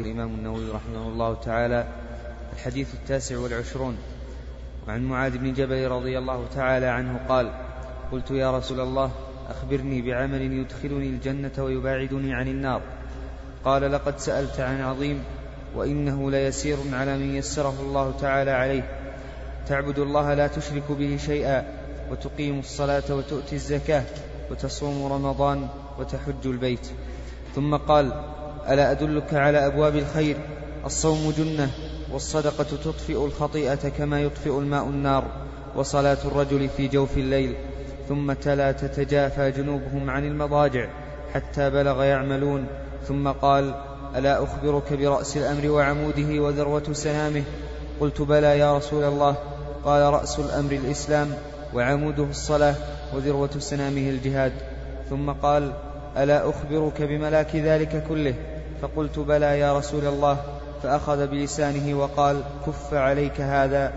الإمام النووي رحمه الله تعالى الحديث التاسع والعشرون. وعن معاذ بن جبل رضي الله تعالى عنه قال قلت يا رسول الله أخبرني بعمل يدخلني الجنة ويباعدني عن النار. قال لقد سألت عن عظيم وإنه ليسير على من يسره الله تعالى عليه. تعبد الله لا تشرك به شيئا وتقيم الصلاة وتؤتي الزكاة وتصوم رمضان وتحج البيت. ثم قال ألا أدلك على أبواب الخير؟ الصوم جنة والصدقة تطفئ الخطيئة كما يطفئ الماء النار وصلاة الرجل في جوف الليل. ثم تلا تتجافى جنوبهم عن المضاجع حتى بلغ يعملون. ثم قال ألا أخبرك برأس الأمر وعموده وذروة سنامه قلت بلى يا رسول الله. قال رأس الأمر الإسلام وعموده الصلاة وذروة سنامه الجهاد. ثم قال ألا أخبرك بملاك ذلك كله؟ فقلت بلى يا رسول الله فأخذ بلسانه وقال كف عليك هذا.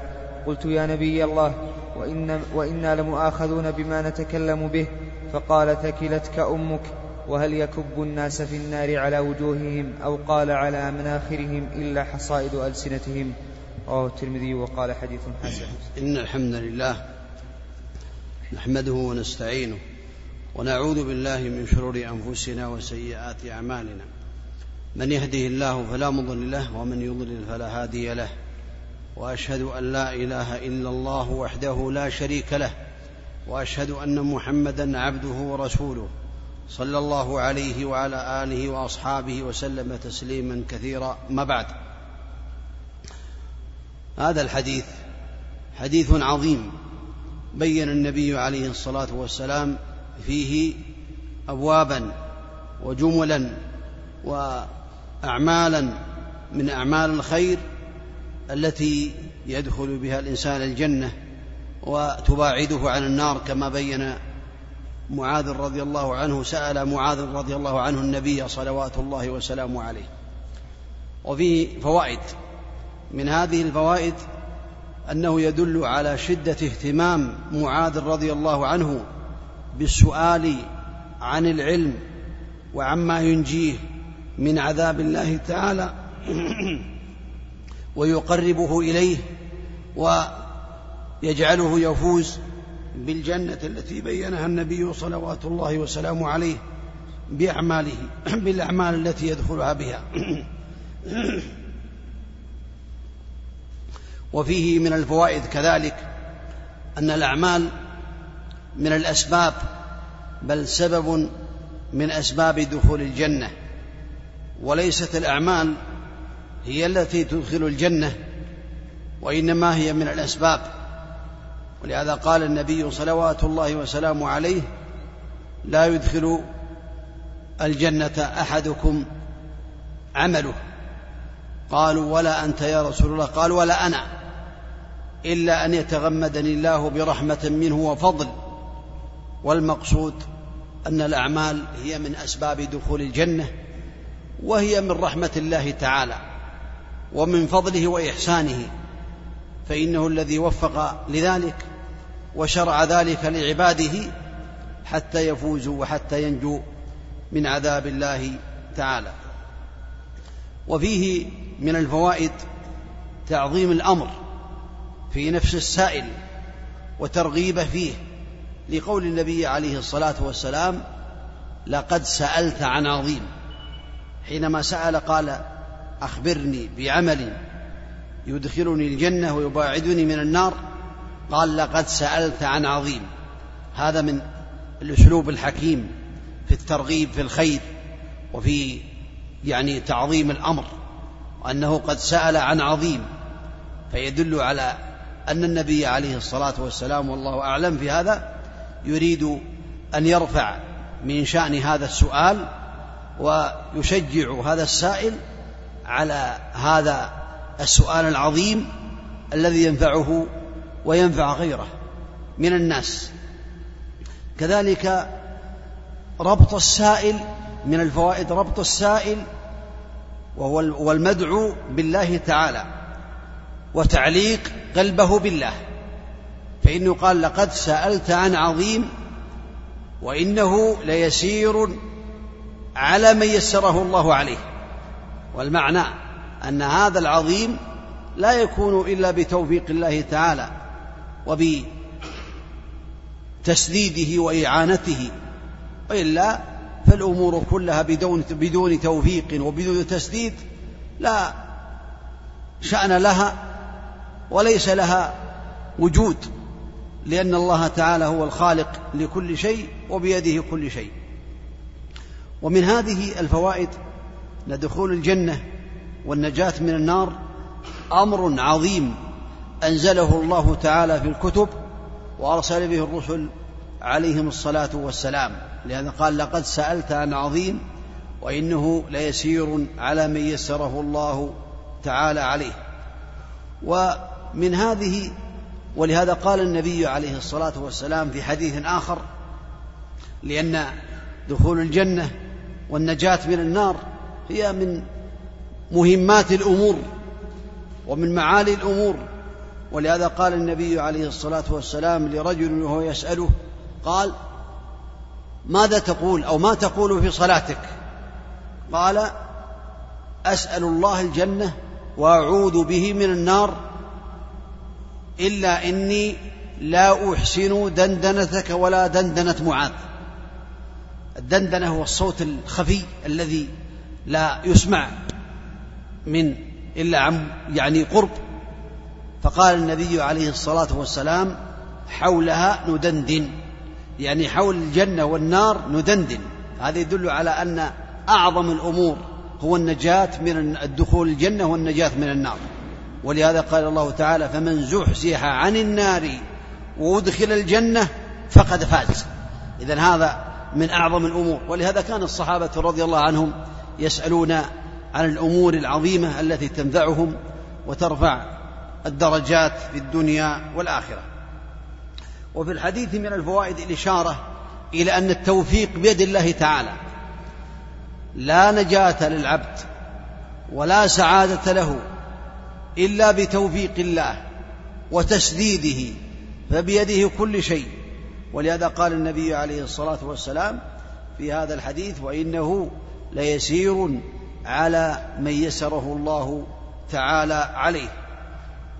قلت يا نبي الله وإن وإنا لمؤاخذون بما نتكلم به. فقال ثكلتك أمك وهل يكب الناس في النار على وجوههم أو قال على مناخرهم إلا حصائد ألسنتهم؟ رواه الترمذي وقال حديث حسن. إن الحمد لله نحمده ونستعينه ونعوذ بالله من شرور أنفسنا وسيئات أعمالنا. من يهده الله فلا مضل له ومن يضلل فلا هادي له. وأشهد أن لا إله إلا الله وحده لا شريك له وأشهد أن محمدا عبده ورسوله صلى الله عليه وعلى آله وأصحابه وسلم تسليما كثيرا. ما بعد. هذا الحديث حديث عظيم بين النبي عليه الصلاة والسلام فيه ابوابا وجملا و أعمالا من أعمال الخير التي يدخل بها الإنسان الجنة وتباعده عن النار كما بين معاذ رضي الله عنه سأل معاذ رضي الله عنه النبي صلوات الله وسلامه عليه. وفيه فوائد من هذه الفوائد أنه يدل على شدة اهتمام معاذ رضي الله عنه بالسؤال عن العلم وعما ينجيه من عذاب الله تعالى ويقربه إليه ويجعله يفوز بالجنة التي بينها النبي صلوات الله وسلامه عليه بأعماله بالأعمال التي يدخلها بها وفيه من الفوائد كذلك أن الأعمال من الأسباب بل سبب من أسباب دخول الجنة وليست الأعمال هي التي تدخل الجنة وإنما هي من الأسباب. ولهذا قال النبي صلوات الله وسلامه عليه لا يدخل الجنة أحدكم عمله. قالوا ولا أنت يا رسول الله؟ قال ولا أنا إلا أن يتغمدني الله برحمة منه وفضل. والمقصود أن الأعمال هي من أسباب دخول الجنة. وهي من رحمة الله تعالى ومن فضله وإحسانه فإنه الذي وفق لذلك وشرع ذلك لعباده حتى يفوزوا وحتى ينجوا من عذاب الله تعالى. وفيه من الفوائد تعظيم الأمر في نفس السائل وترغيبه فيه لقول النبي عليه الصلاة والسلام لقد سألت عن عظيم حينما سأل قال أخبرني بعمل يدخلني الجنة ويباعدني من النار؟ قال لقد سألت عن عظيم. هذا من الأسلوب الحكيم في الترغيب في الخير وفي يعني تعظيم الأمر وأنه قد سأل عن عظيم. فيدل على أن النبي عليه الصلاة والسلام والله أعلم في هذا يريد أن يرفع من شأن هذا السؤال ويشجع هذا السائل على هذا السؤال العظيم الذي ينفعه وينفع غيره من الناس. كذلك ربط السائل من الفوائد ربط السائل وهو والمدعو بالله تعالى وتعليق قلبه بالله. فإنه قال لقد سألت عن عظيم وإنه ليسير على من يسره الله عليه. والمعنى أن هذا العظيم لا يكون إلا بتوفيق الله تعالى وبتسديده وإعانته وإلا فالأمور كلها بدون بدون توفيق وبدون تسديد لا شأن لها وليس لها وجود لأن الله تعالى هو الخالق لكل شيء وبيده كل شيء. ومن هذه الفوائد أن دخول الجنة والنجاة من النار أمر عظيم أنزله الله تعالى في الكتب وأرسل به الرسل عليهم الصلاة والسلام. لهذا قال لقد سألت عن عظيم وإنه ليسير على من يسره الله تعالى عليه. ومن هذه ولهذا قال النبي عليه الصلاة والسلام في حديث آخر لأن دخول الجنة والنجاة من النار هي من مهمات الأمور ومن معالي الأمور. ولهذا قال النبي عليه الصلاة والسلام لرجل وهو يسأله قال ماذا تقول أو ما تقول في صلاتك؟ قال أسأل الله الجنة وأعوذ به من النار إلا إني لا أحسن دندنتك ولا دندنة معاذ. الدندنة هو الصوت الخفي الذي لا يسمع من إلا عن يعني قرب. فقال النبي عليه الصلاة والسلام حولها ندندن يعني حول الجنة والنار ندندن. هذا يدل على أن أعظم الأمور هو النجاة من الدخول الجنة والنجاة من النار. ولهذا قال الله تعالى فمن زحزح عن النار وأدخل الجنة فقد فاز. إذا هذا من أعظم الأمور. ولهذا كان الصحابة رضي الله عنهم يسألون عن الأمور العظيمة التي تنفعهم وترفع الدرجات في الدنيا والآخرة. وفي الحديث من الفوائد الإشارة إلى أن التوفيق بيد الله تعالى. لا نجاة للعبد ولا سعادة له إلا بتوفيق الله وتسديده فبيده كل شيء. ولهذا قال النبي عليه الصلاة والسلام في هذا الحديث وإنه ليسير على من يسره الله تعالى عليه.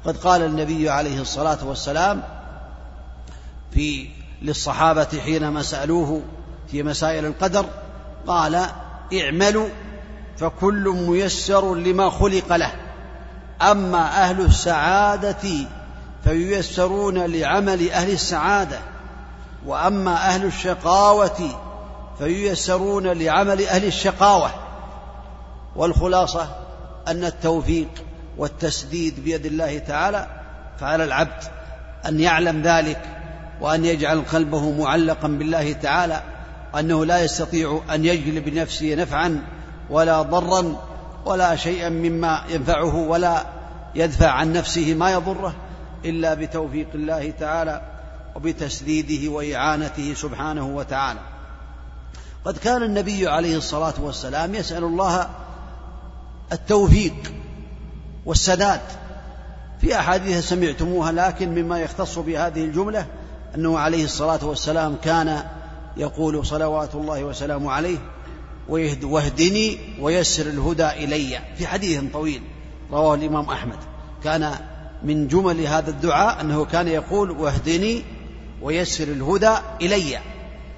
قد قال النبي عليه الصلاة والسلام في للصحابة حينما سألوه في مسائل القدر قال اعملوا فكل ميسر لما خلق له أما أهل السعادة فييسرون لعمل أهل السعادة. وأما أهل الشقاوة فييسرون لعمل أهل الشقاوة والخلاصة أن التوفيق والتسديد بيد الله تعالى فعلى العبد أن يعلم ذلك وأن يجعل قلبه معلقا بالله تعالى أنه لا يستطيع أن يجلب بنفسه نفعا ولا ضرا ولا شيئا مما ينفعه ولا يدفع عن نفسه ما يضره إلا بتوفيق الله تعالى. وبتسديده وإعانته سبحانه وتعالى. قد كان النبي عليه الصلاة والسلام يسأل الله التوفيق والسداد. في أحاديث سمعتموها لكن مما يختص بهذه الجملة أنه عليه الصلاة والسلام كان يقول صلوات الله وسلامه عليه واهدني ويسر الهدى إلي. في حديث طويل رواه الإمام أحمد. كان من جمل هذا الدعاء أنه كان يقول واهدني ويسر الهدى إلي.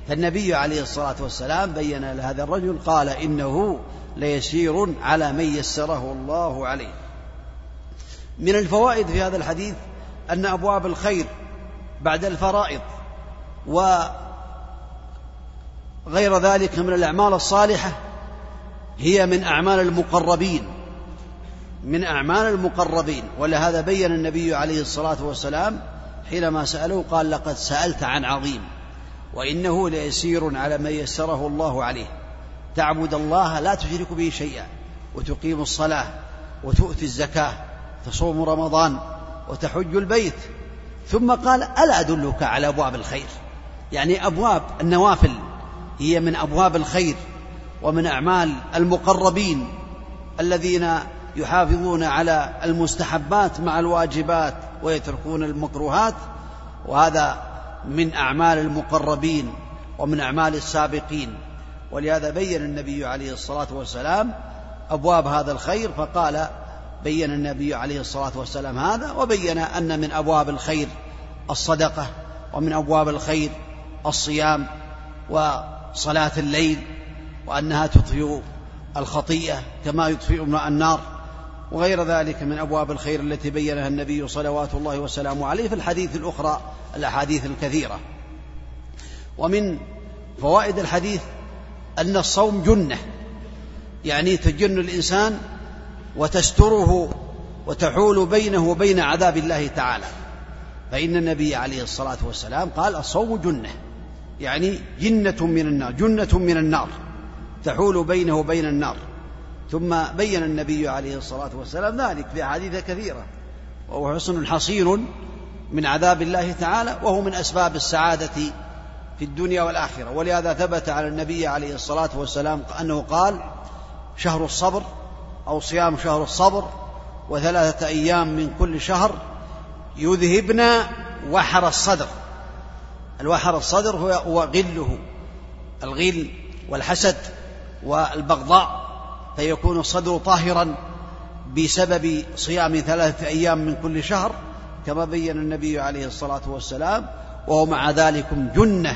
فالنبي عليه الصلاة والسلام بين لهذا الرجل قال إنه ليسير على من يسره الله عليه. من الفوائد في هذا الحديث أن أبواب الخير بعد الفرائض وغير ذلك من الأعمال الصالحة هي من أعمال المقربين من أعمال المقربين. ولهذا بين النبي عليه الصلاة والسلام حينما سأله قال لقد سألت عن عظيم وإنه ليسير على من يسره الله عليه. تعبد الله لا تشرك به شيئا وتقيم الصلاة وتؤتي الزكاة تصوم رمضان وتحج البيت. ثم قال ألا أدلك على أبواب الخير؟ يعني أبواب النوافل هي من أبواب الخير ومن أعمال المقربين الذين يحافظون على المستحبات مع الواجبات ويتركون المكروهات وهذا من أعمال المقربين ومن أعمال السابقين. ولهذا بين النبي عليه الصلاة والسلام أبواب هذا الخير فقال بين النبي عليه الصلاة والسلام هذا وبين أن من أبواب الخير الصدقة ومن أبواب الخير الصيام وصلاة الليل وأنها تطفئ الخطيئة كما يطفئ النار. وغير ذلك من أبواب الخير التي بينها النبي صلوات الله وسلامه عليه في الحديث الأخرى الأحاديث الكثيرة. ومن فوائد الحديث أن الصوم جنة يعني تجن الإنسان وتستره وتحول بينه وبين عذاب الله تعالى. فإن النبي عليه الصلاة والسلام قال الصوم جنة يعني جنة من النار جنة من النار تحول بينه وبين النار. ثم بين النبي عليه الصلاة والسلام ذلك في أحاديث كثيرة وهو حصن حصين من عذاب الله تعالى وهو من أسباب السعادة في الدنيا والآخرة. ولهذا ثبت على النبي عليه الصلاة والسلام أنه قال شهر الصبر أو صيام شهر الصبر وثلاثة أيام من كل شهر يذهبن وحر الصدر. الوحر الصدر هو غله الغل والحسد والبغضاء. فيكون الصدر طاهرا بسبب صيام ثلاثة أيام من كل شهر كما بين النبي عليه الصلاة والسلام وهو مع ذلك جنة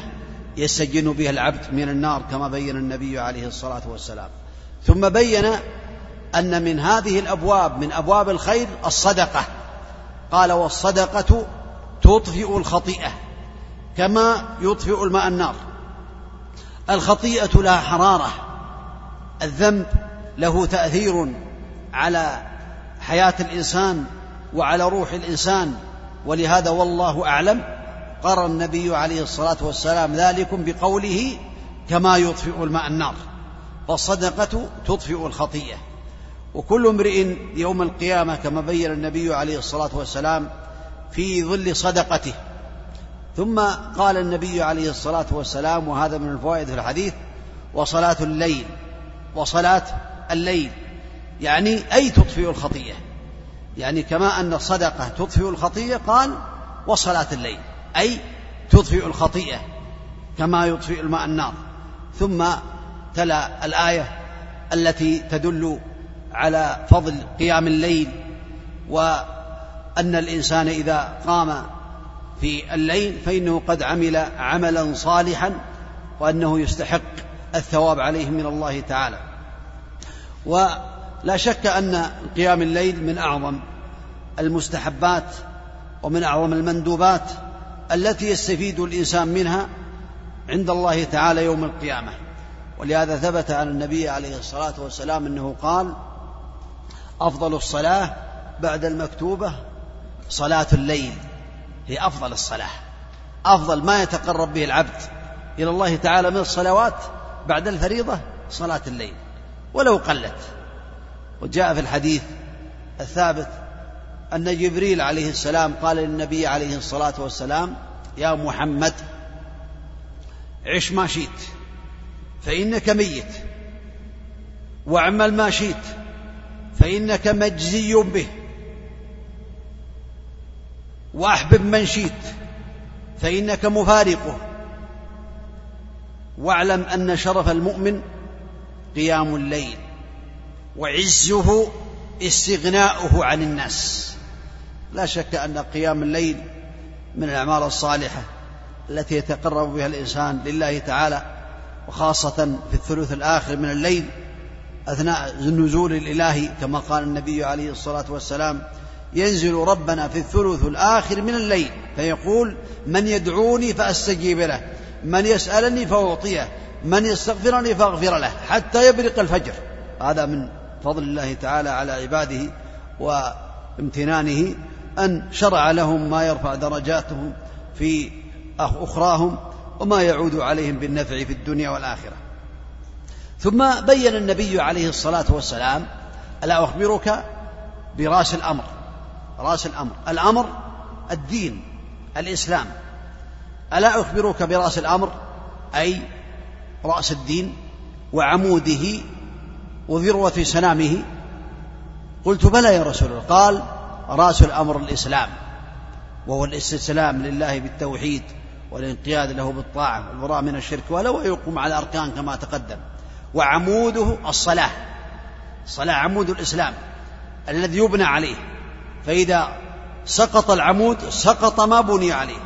يسجن بها العبد من النار كما بين النبي عليه الصلاة والسلام. ثم بين أن من هذه الأبواب من أبواب الخير الصدقة. قال والصدقة تطفئ الخطيئة كما يطفئ الماء النار. الخطيئة لها حرارة الذنب له تأثير على حياة الإنسان وعلى روح الإنسان. ولهذا والله أعلم قرر النبي عليه الصلاة والسلام ذلكم بقوله كما يطفئ الماء النار فالصدقة تطفئ الخطيئة. وكل امرئ يوم القيامة كما بين النبي عليه الصلاة والسلام في ظل صدقته. ثم قال النبي عليه الصلاة والسلام وهذا من الفوائد في الحديث وصلاة الليل وصلاة الليل يعني أي تطفئ الخطيئة؟ يعني كما أن الصدقة تطفئ الخطيئة قال وصلاة الليل أي تطفئ الخطيئة كما يطفئ الماء النار. ثم تلا الآية التي تدل على فضل قيام الليل وأن الإنسان إذا قام في الليل فإنه قد عمل عملا صالحا وأنه يستحق الثواب عليه من الله تعالى. ولا شك أن قيام الليل من أعظم المستحبات ومن أعظم المندوبات التي يستفيد الإنسان منها عند الله تعالى يوم القيامة. ولهذا ثبت عن النبي عليه الصلاة والسلام أنه قال أفضل الصلاة بعد المكتوبة صلاة الليل. هي أفضل الصلاة. أفضل ما يتقرب به العبد إلى الله تعالى من الصلوات بعد الفريضة صلاة الليل. ولو قلت. وجاء في الحديث الثابت أن جبريل عليه السلام قال للنبي عليه الصلاة والسلام يا محمد عش ما شئت فإنك ميت واعمل ما شئت فإنك مجزي به وأحبب من شئت فإنك مفارقه واعلم أن شرف المؤمن قيام الليل وعزه استغناؤه عن الناس. لا شك أن قيام الليل من الأعمال الصالحة التي يتقرب بها الإنسان لله تعالى وخاصة في الثلث الآخر من الليل أثناء النزول الإلهي كما قال النبي عليه الصلاة والسلام ينزل ربنا في الثلث الآخر من الليل فيقول من يدعوني فأستجيب له من يسألني فأعطيه من يستغفرني فأغفر له حتى يبرق الفجر. هذا من فضل الله تعالى على عباده وامتنانه أن شرع لهم ما يرفع درجاتهم في أخراهم وما يعود عليهم بالنفع في الدنيا والآخرة. ثم بين النبي عليه الصلاة والسلام ألا أخبرك برأس الأمر؟ رأس الأمر. الأمر الدين الإسلام. ألا أخبرك برأس الأمر؟ أي رأس الدين وعموده وذروة سنامه. قلت بلى يا رسول الله. قال رأس الأمر الإسلام وهو الاستسلام لله بالتوحيد والانقياد له بالطاعة والبراء من الشرك ولو يقوم على الأركان كما تقدم. وعموده الصلاة الصلاة عمود الإسلام الذي يبنى عليه. فإذا سقط العمود سقط ما بني عليه.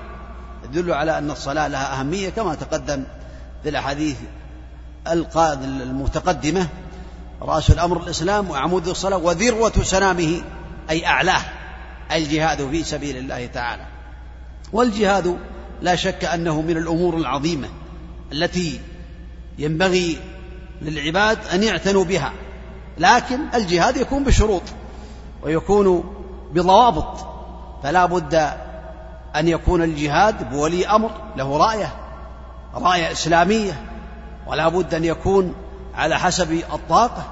يدل على أن الصلاة لها أهمية كما تقدم في الأحاديث المتقدمة رأس الأمر الإسلام وعمود الصلاة وذروة سنامه أي أعلاه الجهاد في سبيل الله تعالى. والجهاد لا شك أنه من الأمور العظيمة التي ينبغي للعباد أن يعتنوا بها لكن الجهاد يكون بشروط ويكون بضوابط فلا بد أن يكون الجهاد بولي أمر له رأية راية إسلامية ولا بد أن يكون على حسب الطاقة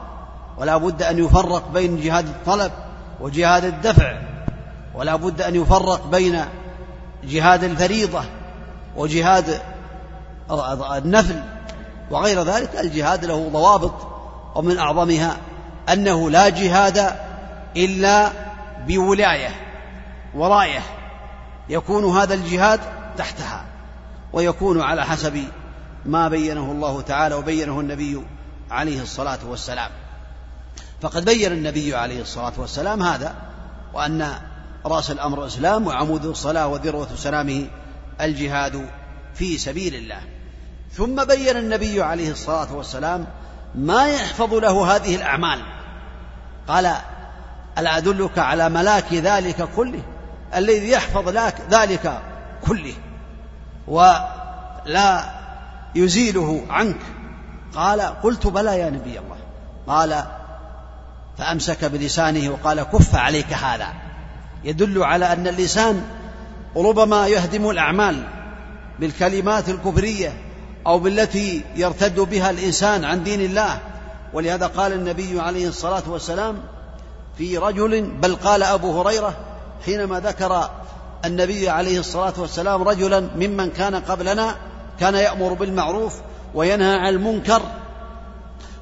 ولا بد أن يفرق بين جهاد الطلب وجهاد الدفع ولا بد أن يفرق بين جهاد الفريضة وجهاد النفل وغير ذلك. الجهاد له ضوابط ومن أعظمها أنه لا جهاد إلا بولاية وراية يكون هذا الجهاد تحتها. ويكون على حسب ما بينه الله تعالى وبينه النبي عليه الصلاة والسلام. فقد بين النبي عليه الصلاة والسلام هذا وأن رأس الأمر الإسلام وعمود الصلاة وذروة سلامه الجهاد في سبيل الله. ثم بين النبي عليه الصلاة والسلام ما يحفظ له هذه الأعمال. قال ألا أدلك على ملاك ذلك كله؟ الذي يحفظ لك ذلك كله. ولا يزيله عنك. قال قلت بلى يا نبي الله. قال فأمسك بلسانه وقال كف عليك هذا. يدل على أن اللسان ربما يهدم الأعمال بالكلمات الكفرية أو بالتي يرتد بها الإنسان عن دين الله. ولهذا قال النبي عليه الصلاة والسلام في رجل بل قال أبو هريرة حينما ذكر النبي عليه الصلاة والسلام رجلا ممن كان قبلنا كان يأمر بالمعروف وينهى عن المنكر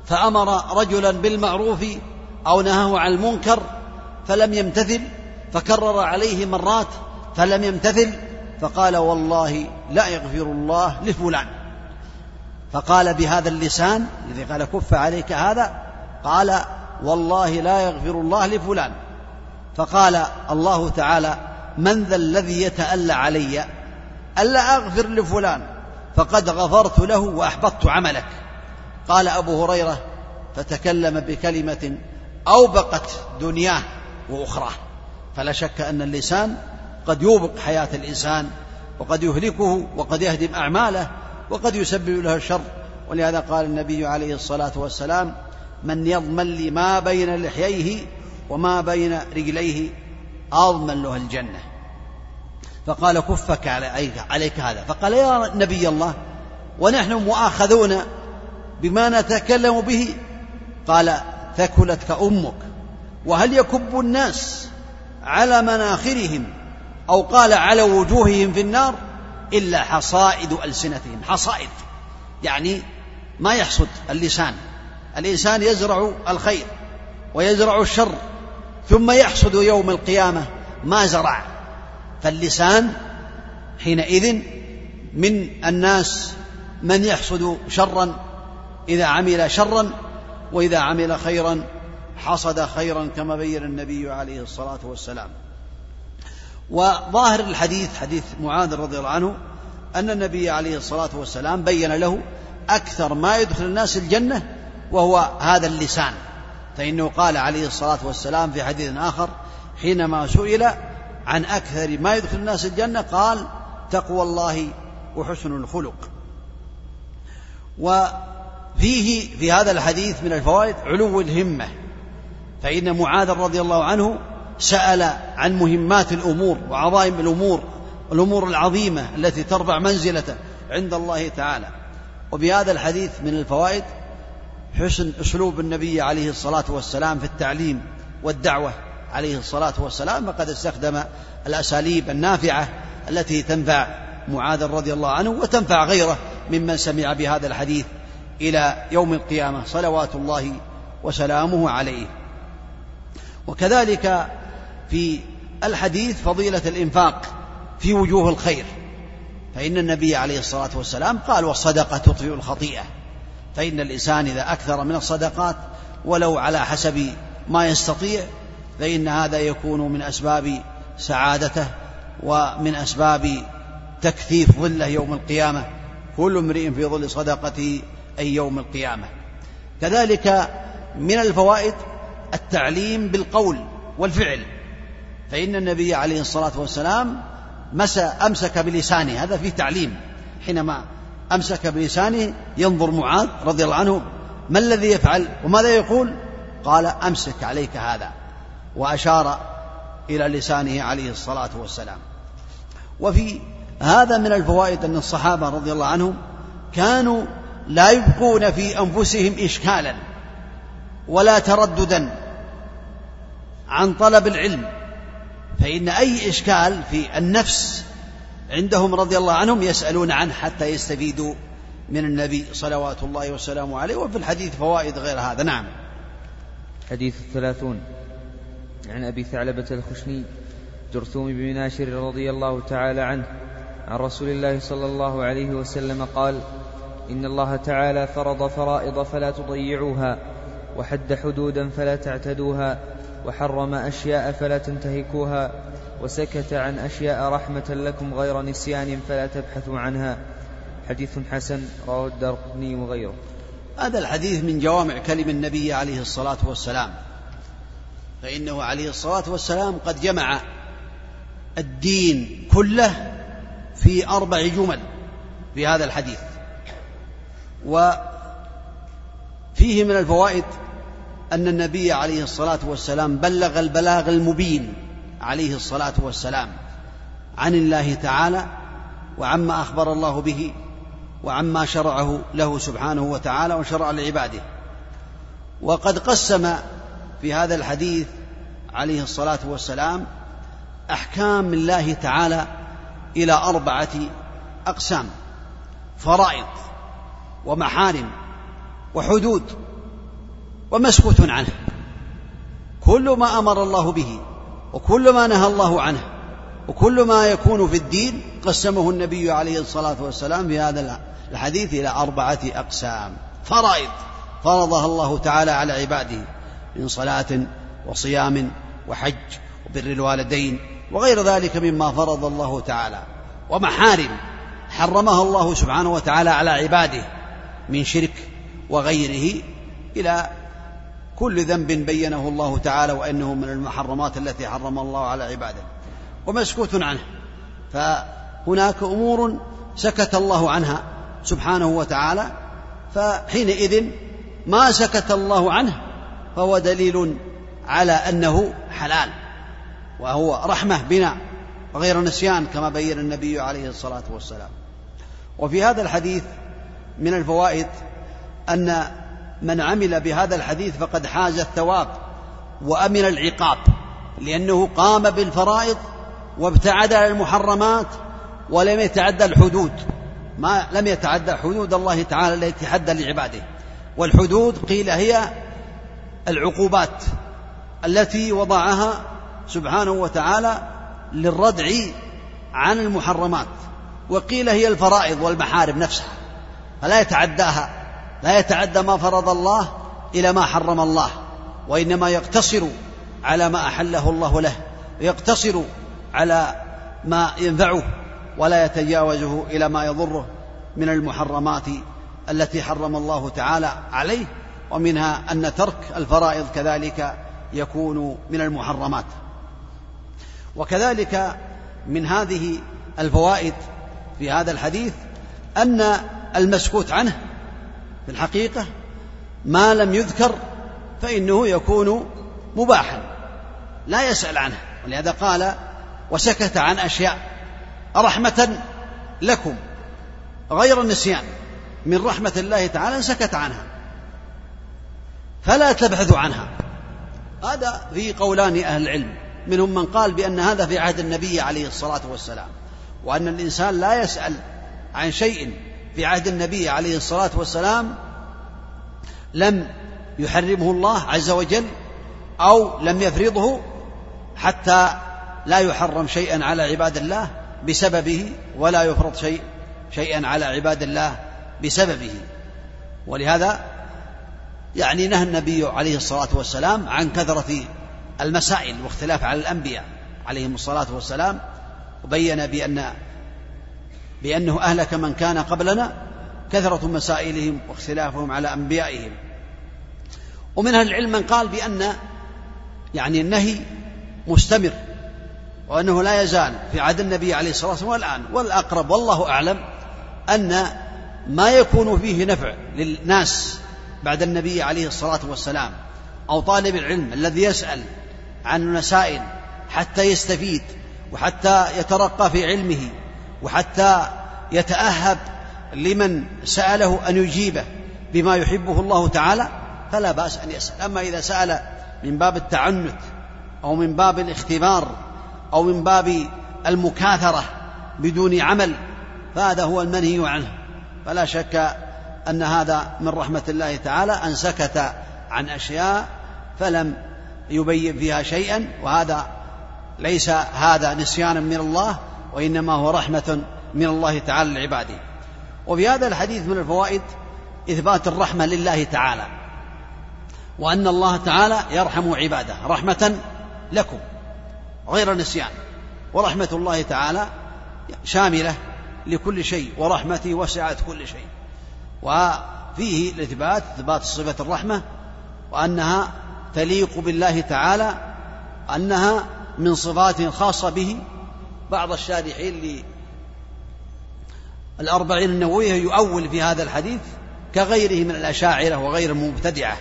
فأمر رجلا بالمعروف أو نهاه عن المنكر فلم يمتثل فكرر عليه مرات فلم يمتثل فقال والله لا يغفر الله لفلان. فقال بهذا اللسان الذي قال كف عليك هذا قال والله لا يغفر الله لفلان. فقال الله تعالى من ذا الذي يتألى علي؟ ألا أغفر لفلان فقد غفرت له وأحبطت عملك. قال أبو هريرة فتكلم بكلمة أوبقت دنياه وأخراه. فلا شك أن اللسان قد يوبق حياة الإنسان وقد يهلكه وقد يهدم أعماله وقد يسبب له الشر. ولهذا قال النبي عليه الصلاة والسلام من يضمن لي ما بين لحييه وما بين رجليه أضمن له الجنة. فقال كفك عليك, هذا. فقال يا نبي الله ونحن مؤاخذون بما نتكلم به؟ قال ثكلتك أمك. وهل يكب الناس على مناخرهم أو قال على وجوههم في النار؟ إلا حصائد ألسنتهم. حصائد. يعني ما يحصد اللسان. الإنسان يزرع الخير ويزرع الشر. ثم يحصد يوم القيامة ما زرع. فاللسان حينئذ من الناس من يحصد شرا إذا عمل شرا وإذا عمل خيرا حصد خيرا كما بين النبي عليه الصلاة والسلام. وظاهر الحديث حديث معاذ رضي الله عنه أن النبي عليه الصلاة والسلام بين له أكثر ما يدخل الناس الجنة وهو هذا اللسان. فإنه قال عليه الصلاة والسلام في حديث آخر حينما سئل عن أكثر ما يدخل الناس الجنة قال تقوى الله وحسن الخلق وفيه في هذا الحديث من الفوائد علو الهمة. فإن معاذ رضي الله عنه سأل عن مهمات الأمور وعظائم الأمور الأمور العظيمة التي ترفع منزلته عند الله تعالى. وبهذا الحديث من الفوائد حسن أسلوب النبي عليه الصلاة والسلام في التعليم والدعوة عليه الصلاة والسلام فقد استخدم الأساليب النافعة التي تنفع معاذ رضي الله عنه وتنفع غيره ممن سمع بهذا الحديث إلى يوم القيامة. صلوات الله وسلامه عليه. وكذلك في الحديث فضيلة الإنفاق في وجوه الخير فإن النبي عليه الصلاة والسلام قال والصدقة تطفئ الخطيئة. فإن الإنسان إذا أكثر من الصدقات ولو على حسب ما يستطيع فإن هذا يكون من أسباب سعادته ومن أسباب تكثيف ظله يوم القيامة. كل امرئ في ظل صدقته أي يوم القيامة. كذلك من الفوائد التعليم بالقول والفعل. فإن النبي عليه الصلاة والسلام مسى أمسك بلسانه. هذا فيه تعليم. حينما أمسك بلسانه ينظر معاذ رضي الله عنه ما الذي يفعل؟ وماذا يقول؟ قال أمسك عليك هذا. وأشار إلى لسانه عليه الصلاة والسلام. وفي هذا من الفوائد أن الصحابة رضي الله عنهم كانوا لا يبقون في أنفسهم إشكالا ولا ترددا عن طلب العلم فإن أي إشكال في النفس عندهم رضي الله عنهم يسألون عنه حتى يستفيدوا من النبي صلوات الله وسلامه عليه وفي الحديث فوائد غير هذا. نعم. حديث الثلاثون. عن أبي ثعلبة الخشني جرثوم بن ناشر رضي الله تعالى عنه عن رسول الله صلى الله عليه وسلم قال إن الله تعالى فرض فرائض فلا تضيعوها وحد حدودا فلا تعتدوها وحرم أشياء فلا تنتهكوها وسكت عن أشياء رحمة لكم غير نسيان فلا تبحثوا عنها. حديث حسن رواه الدرقني وغيره. هذا الحديث من جوامع كلم النبي عليه الصلاة والسلام. فإنه عليه الصلاة والسلام قد جمع الدين كله في أربع جمل في هذا الحديث. وفيه من الفوائد أن النبي عليه الصلاة والسلام بلغ البلاغ المبين. عليه الصلاة والسلام عن الله تعالى وعما أخبر الله به وعما شرعه له سبحانه وتعالى وشرع لعباده. وقد قسم في هذا الحديث عليه الصلاة والسلام أحكام الله تعالى إلى أربعة أقسام فرائض ومحارم وحدود ومسكوت عنه. كل ما أمر الله به وكل ما نهى الله عنه وكل ما يكون في الدين قسمه النبي عليه الصلاة والسلام في هذا الحديث إلى أربعة أقسام. فرائض. فرضها الله تعالى على عباده من صلاة وصيام وحج وبر الوالدين وغير ذلك مما فرض الله تعالى. ومحارم. حرمها الله سبحانه وتعالى على عباده من شرك وغيره إلى كل ذنب بينه الله تعالى وإنه من المحرمات التي حرم الله على عباده ومسكوت عنه. فهناك أمور سكت الله عنها سبحانه وتعالى فحينئذ ما سكت الله عنه فهو دليل على أنه حلال وهو رحمة بنا وغير نسيان كما بين النبي عليه الصلاة والسلام. وفي هذا الحديث من الفوائد أن من عمل بهذا الحديث فقد حاز الثواب وأمن العقاب لأنه قام بالفرائض وابتعد عن المحرمات ولم يتعدى الحدود. ما لم يتعدى حدود الله تعالى التي حد لعباده. والحدود قيل هي العقوبات التي وضعها سبحانه وتعالى للردع عن المحرمات. وقيل هي الفرائض والمحارم نفسها فلا يتعداها. لا يتعدى ما فرض الله إلى ما حرم الله وإنما يقتصر على ما أحله الله له يقتصر على ما ينفعه ولا يتجاوزه إلى ما يضره من المحرمات التي حرم الله تعالى عليه ومنها أن ترك الفرائض كذلك يكون من المحرمات. وكذلك من هذه الفوائد في هذا الحديث أن المسكوت عنه في الحقيقة ما لم يذكر فإنه يكون مباحا. لا يسأل عنه. ولهذا قال وسكت عن أشياء رحمة لكم غير النسيان من رحمة الله تعالى سكت عنها. فلا تبحثوا عنها. هذا في قولان أهل العلم. منهم من قال بأن هذا في عهد النبي عليه الصلاة والسلام وأن الإنسان لا يسأل عن شيء في عهد النبي عليه الصلاة والسلام لم يحرمه الله عز وجل أو لم يفرضه حتى لا يحرم شيئا على عباد الله بسببه ولا يفرض شيء شيئا على عباد الله بسببه. ولهذا يعني نهى النبي عليه الصلاة والسلام عن كثرة المسائل واختلاف على الأنبياء عليهم الصلاة والسلام وبين بأن بأنه أهلك من كان قبلنا كثرة مسائلهم واختلافهم على أنبيائهم. ومن أهل العلم من قال بأن يعني النهي مستمر وأنه لا يزال في عهد النبي عليه الصلاة والسلام والآن. والأقرب والله أعلم أن ما يكون فيه نفع للناس بعد النبي عليه الصلاة والسلام أو طالب العلم الذي يسأل عن المسائل حتى يستفيد وحتى يترقى في علمه وحتى يتأهب لمن سأله أن يجيبه بما يحبه الله تعالى فلا بأس أن يسأل. أما إذا سأل من باب التعنت أو من باب الاختبار أو من باب المكاثرة بدون عمل فهذا هو المنهي عنه. فلا شك أن هذا من رحمة الله تعالى. أن سكت عن أشياء فلم يبين فيها شيئا وهذا ليس هذا نسيانا من الله. وإنما هو رحمة من الله تعالى لعباده وفي هذا الحديث من الفوائد إثبات الرحمة لله تعالى وأن الله تعالى يرحم عباده رحمة لكم غير نسيان ورحمة الله تعالى شاملة لكل شيء ورحمته وسعت كل شيء. وفيه الإثبات إثبات صفة الرحمة وأنها تليق بالله تعالى أنها من صفات خاصة به بعض الشارحين للأربعين النووية يؤول في هذا الحديث كغيره من الأشاعرة وغير المبتدعة.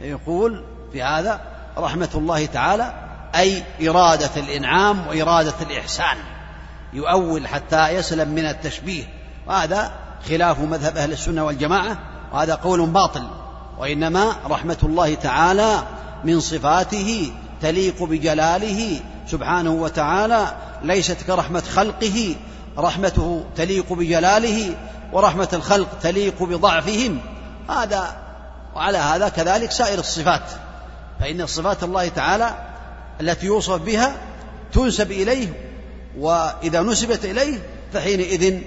يقول في هذا رحمة الله تعالى أي إرادة الإنعام وإرادة الإحسان. يؤول حتى يسلم من التشبيه. وهذا خلاف مذهب أهل السنة والجماعة وهذا قول باطل. وإنما رحمة الله تعالى من صفاته تليق بجلاله سبحانه وتعالى ليست كرحمة خلقه رحمته تليق بجلاله ورحمة الخلق تليق بضعفهم. هذا وعلى هذا كذلك سائر الصفات. فإن صفات الله تعالى التي يوصف بها تنسب إليه وإذا نسبت إليه فحينئذ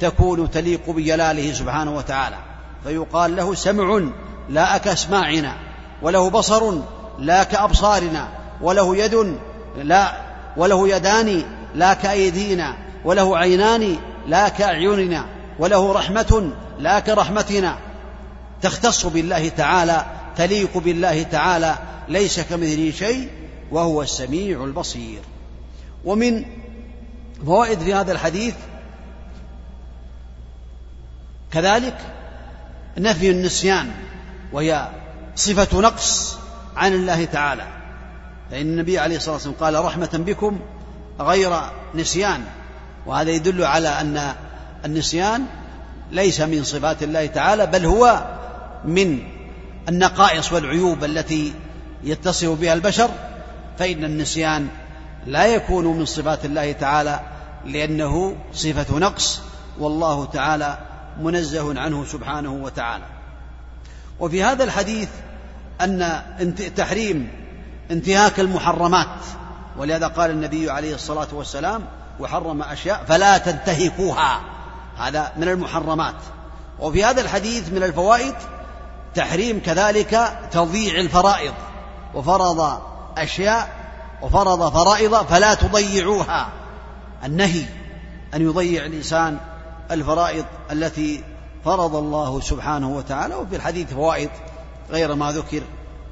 تكون تليق بجلاله سبحانه وتعالى. فيقال له سمع لا كأسماعنا وله بصر لا كأبصارنا وله يد لا وله يدان لا كأيدينا وله عينان لا كأعيننا وله رحمة لا كرحمتنا. تختص بالله تعالى تليق بالله تعالى ليس كمثله شيء وهو السميع البصير. ومن فوائد في هذا الحديث كذلك نفي النسيان وهي صفة نقص عن الله تعالى. فإن النبي عليه الصلاة والسلام قال رحمة بكم غير نسيان. وهذا يدل على أن النسيان ليس من صفات الله تعالى بل هو من النقائص والعيوب التي يتصف بها البشر. فإن النسيان لا يكون من صفات الله تعالى لأنه صفة نقص والله تعالى منزه عنه سبحانه وتعالى. وفي هذا الحديث أن تحريم انتهاك المحرمات. ولهذا قال النبي عليه الصلاة والسلام وحرم أشياء فلا تنتهكوها. هذا من المحرمات. وفي هذا الحديث من الفوائد تحريم كذلك تضييع الفرائض. وفرض أشياء وفرض فرائض فلا تضيعوها. النهي أن يضيع الإنسان الفرائض التي فرض الله سبحانه وتعالى. وفي الحديث فوائد غير ما ذكر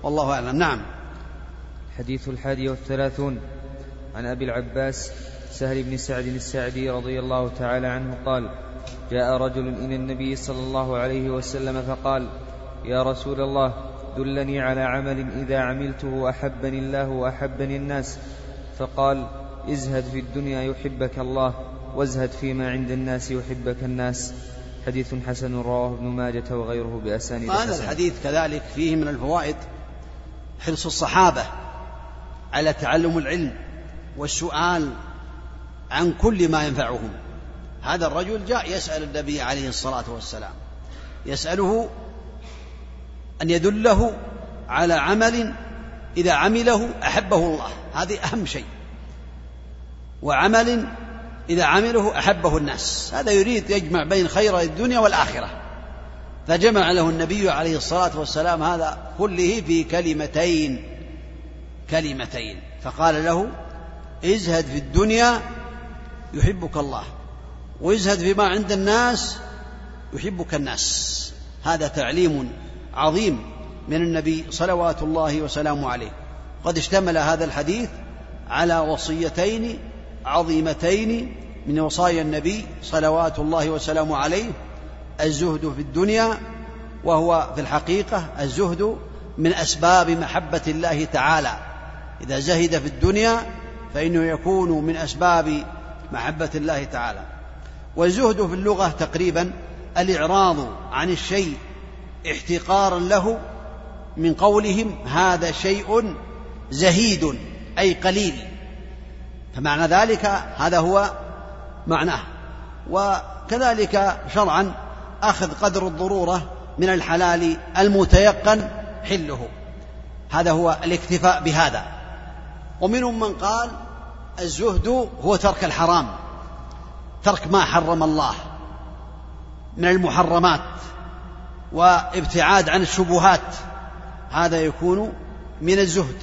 والله أعلم. نعم. حديث الحادي والثلاثون عن أبي العباس سهل بن سعد السعدي رضي الله تعالى عنه قال جاء رجل إلى النبي صلى الله عليه وسلم فقال يا رسول الله دلني على عمل إذا عملته أحبني الله وأحبني الناس. فقال ازهد في الدنيا يحبك الله وازهد فيما عند الناس يحبك الناس. حديث حسن رواه ابن ماجة وغيره بأسانيد هذا الحديث كذلك فيه من الفوائد حرص الصحابة على تعلم العلم والسؤال عن كل ما ينفعهم. هذا الرجل جاء يسأل النبي عليه الصلاة والسلام. يسأله أن يدله على عمل إذا عمله أحبه الله. هذه أهم شيء. وعمل إذا عمله أحبه الناس. هذا يريد يجمع بين خير الدنيا والآخرة. فجمع له النبي عليه الصلاة والسلام هذا كله في كلمتين. كلمتين. فقال له ازهد في الدنيا يحبك الله وازهد فيما عند الناس يحبك الناس. هذا تعليم عظيم من النبي صلوات الله وسلامه عليه. قد اشتمل هذا الحديث على وصيتين عظيمتين من وصايا النبي صلوات الله وسلامه عليه الزهد في الدنيا وهو في الحقيقة الزهد من أسباب محبة الله تعالى. إذا زهد في الدنيا فإنه يكون من أسباب محبة الله تعالى. والزهد في اللغة تقريبا الإعراض عن الشيء احتقارا له من قولهم هذا شيء زهيد أي قليل. فمعنى ذلك هذا هو معناه. وكذلك شرعا أخذ قدر الضرورة من الحلال المتيقن حله. هذا هو الاكتفاء بهذا. ومنهم من قال الزهد هو ترك الحرام ترك ما حرم الله من المحرمات وابتعاد عن الشبهات هذا يكون من الزهد.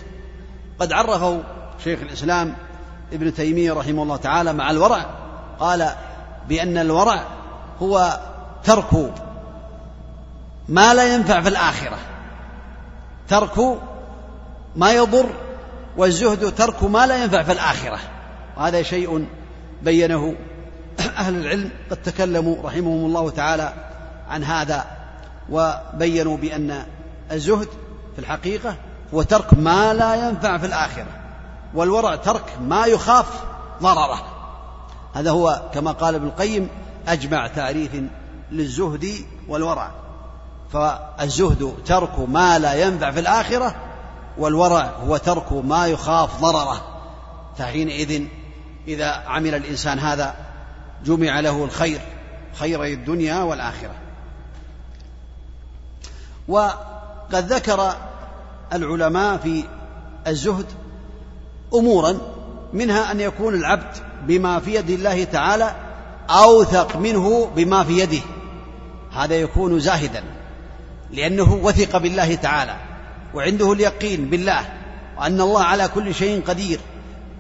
قد عرفه شيخ الإسلام ابن تيمية رحمه الله تعالى مع الورع قال بأن الورع هو ترك ما لا ينفع في الآخرة ترك ما يضر والزهد ترك ما لا ينفع في الآخرة. وهذا شيء بينه أهل العلم قد تكلموا رحمهم الله تعالى عن هذا وبينوا بأن الزهد في الحقيقة هو ترك ما لا ينفع في الآخرة والورع ترك ما يخاف ضرره. هذا هو كما قال ابن القيم أجمع تعريف للزهد والورع. فالزهد ترك ما لا ينفع في الآخرة والورع هو ترك ما يخاف ضرره. فحينئذ إذا عمل الإنسان هذا جمع له الخير خيري الدنيا والآخرة. وقد ذكر العلماء في الزهد أمورا منها أن يكون العبد بما في يد الله تعالى أوثق منه بما في يده. هذا يكون زاهدا لأنه وثق بالله تعالى. وعنده اليقين بالله وأن الله على كل شيء قدير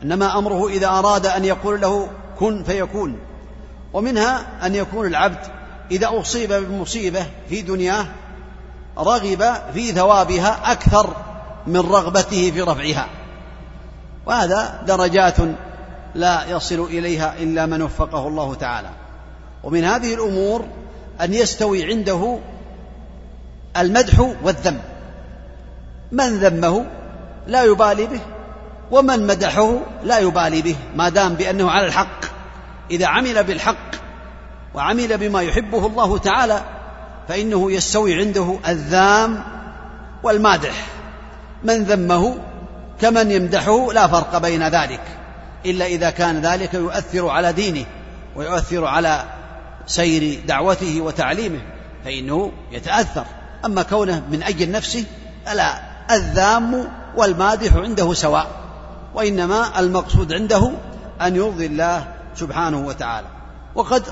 إنما أمره إذا أراد أن يقول له كن فيكون ومنها أن يكون العبد إذا أصيب بمصيبة في دنياه رغب في ثوابها أكثر من رغبته في رفعها. وهذا درجات لا يصل إليها إلا من وفقه الله تعالى. ومن هذه الأمور أن يستوي عنده المدح والذم. من ذمه لا يبالي به ومن مدحه لا يبالي به ما دام بأنه على الحق. إذا عمل بالحق وعمل بما يحبه الله تعالى فإنه يستوي عنده الذام والمادح. من ذمه كمن يمدحه لا فرق بين ذلك إلا إذا كان ذلك يؤثر على دينه ويؤثر على سير دعوته وتعليمه فإنه يتأثر. أما كونه من أجل نفسه فلا الذام والمادح عنده سواء وإنما المقصود عنده أن يرضي الله سبحانه وتعالى. وقد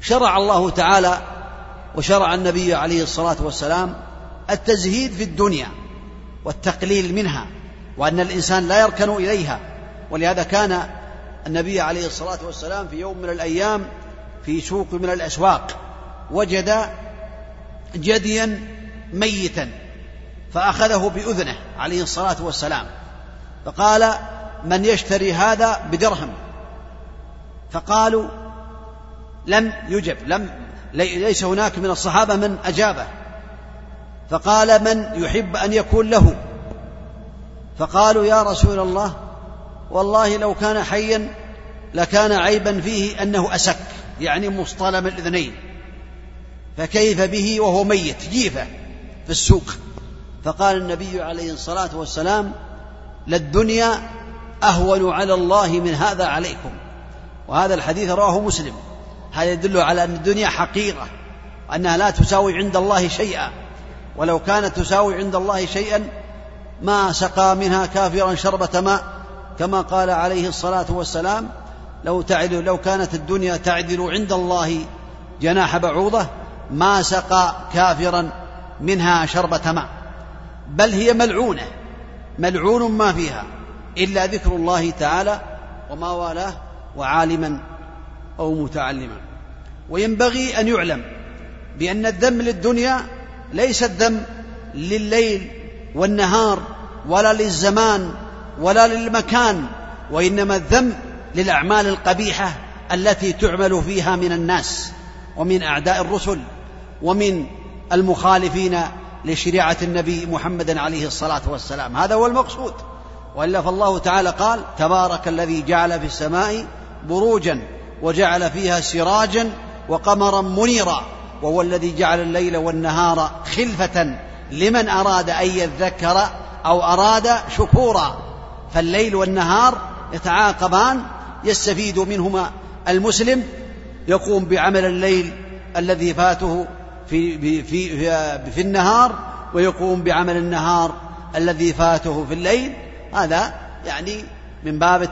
شرع الله تعالى وشرع النبي عليه الصلاة والسلام التزهيد في الدنيا والتقليل منها وأن الإنسان لا يركن إليها. ولهذا كان النبي عليه الصلاة والسلام في يوم من الأيام في سوق من الأسواق وجد جديا ميتا. فأخذه بأذنه عليه الصلاة والسلام. فقال من يشتري هذا بدرهم؟ فقالوا لم يجب لم ليس هناك من الصحابة من أجابه. فقال من يحب أن يكون له؟ فقالوا يا رسول الله والله لو كان حيا لكان عيبا فيه أنه أسك يعني مصطلم الإذنين. فكيف به وهو ميت؟ جيفة في السوق. فقال النبي عليه الصلاة والسلام للدنيا أهون على الله من هذا عليكم. وهذا الحديث رواه مسلم. هذا يدل على أن الدنيا حقيقة وأنها لا تساوي عند الله شيئا. ولو كانت تساوي عند الله شيئا ما سقى منها كافرا شربة ماء. كما قال عليه الصلاة والسلام لو تعدل لو كانت الدنيا تعدل عند الله جناح بعوضة ما سقى كافرا منها شربة ماء. بل هي ملعونة ملعون ما فيها إلا ذكر الله تعالى وما والاه وعالما أو متعلما. وينبغي أن يعلم بأن الذم للدنيا ليس الذم لليل والنهار ولا للزمان ولا للمكان وإنما الذم للأعمال القبيحة التي تعمل فيها من الناس ومن أعداء الرسل ومن المخالفين لشريعة النبي محمد عليه الصلاة والسلام. هذا هو المقصود. وإلا فالله تعالى قال تبارك الذي جعل في السماء بروجا وجعل فيها سراجا وقمرا منيرا وهو الذي جعل الليل والنهار خلفة لمن أراد أن يذكر أو أراد شكورا. فالليل والنهار يتعاقبان يستفيد منهما المسلم يقوم بعمل الليل الذي فاته في, في, في, في النهار ويقوم بعمل النهار الذي فاته في الليل. هذا يعني من باب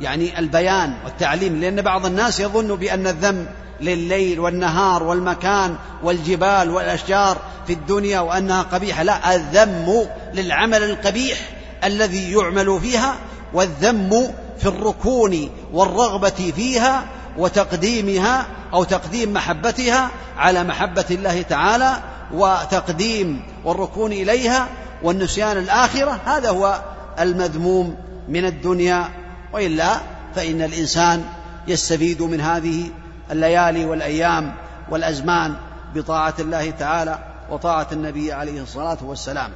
يعني البيان والتعليم لأن بعض الناس يظن بأن الذم لليل والنهار والمكان والجبال والأشجار في الدنيا وأنها قبيحة. لا الذم للعمل القبيح الذي يعمل فيها والذم في الركون والرغبة فيها وتقديمها أو تقديم محبتها على محبة الله تعالى وتقديم والركون إليها والنسيان الآخرة هذا هو المذموم من الدنيا. وإلا فإن الإنسان يستفيد من هذه الليالي والأيام والأزمان بطاعة الله تعالى وطاعة النبي عليه الصلاة والسلام.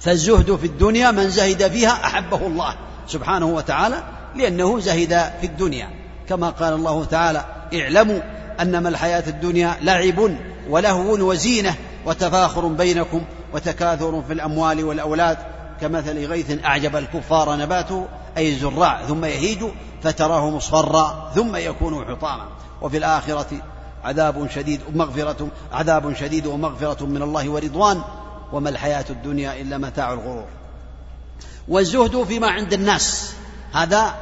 فالزهد في الدنيا من زهد فيها أحبه الله سبحانه وتعالى لأنه زهد في الدنيا. كما قال الله تعالى اعلموا أنما الحياة الدنيا لعب ولهو وزينة وتفاخر بينكم وتكاثر في الأموال والأولاد كمثل غيث أعجب الكفار نباته أي الزراع ثم يهيج فتراه مصفرا ثم يكون حطاما. وفي الآخرة عذاب شديد ومغفرة عذاب شديد ومغفرة من الله ورضوان وما الحياة الدنيا إلا متاع الغرور. والزهد فيما عند الناس هذا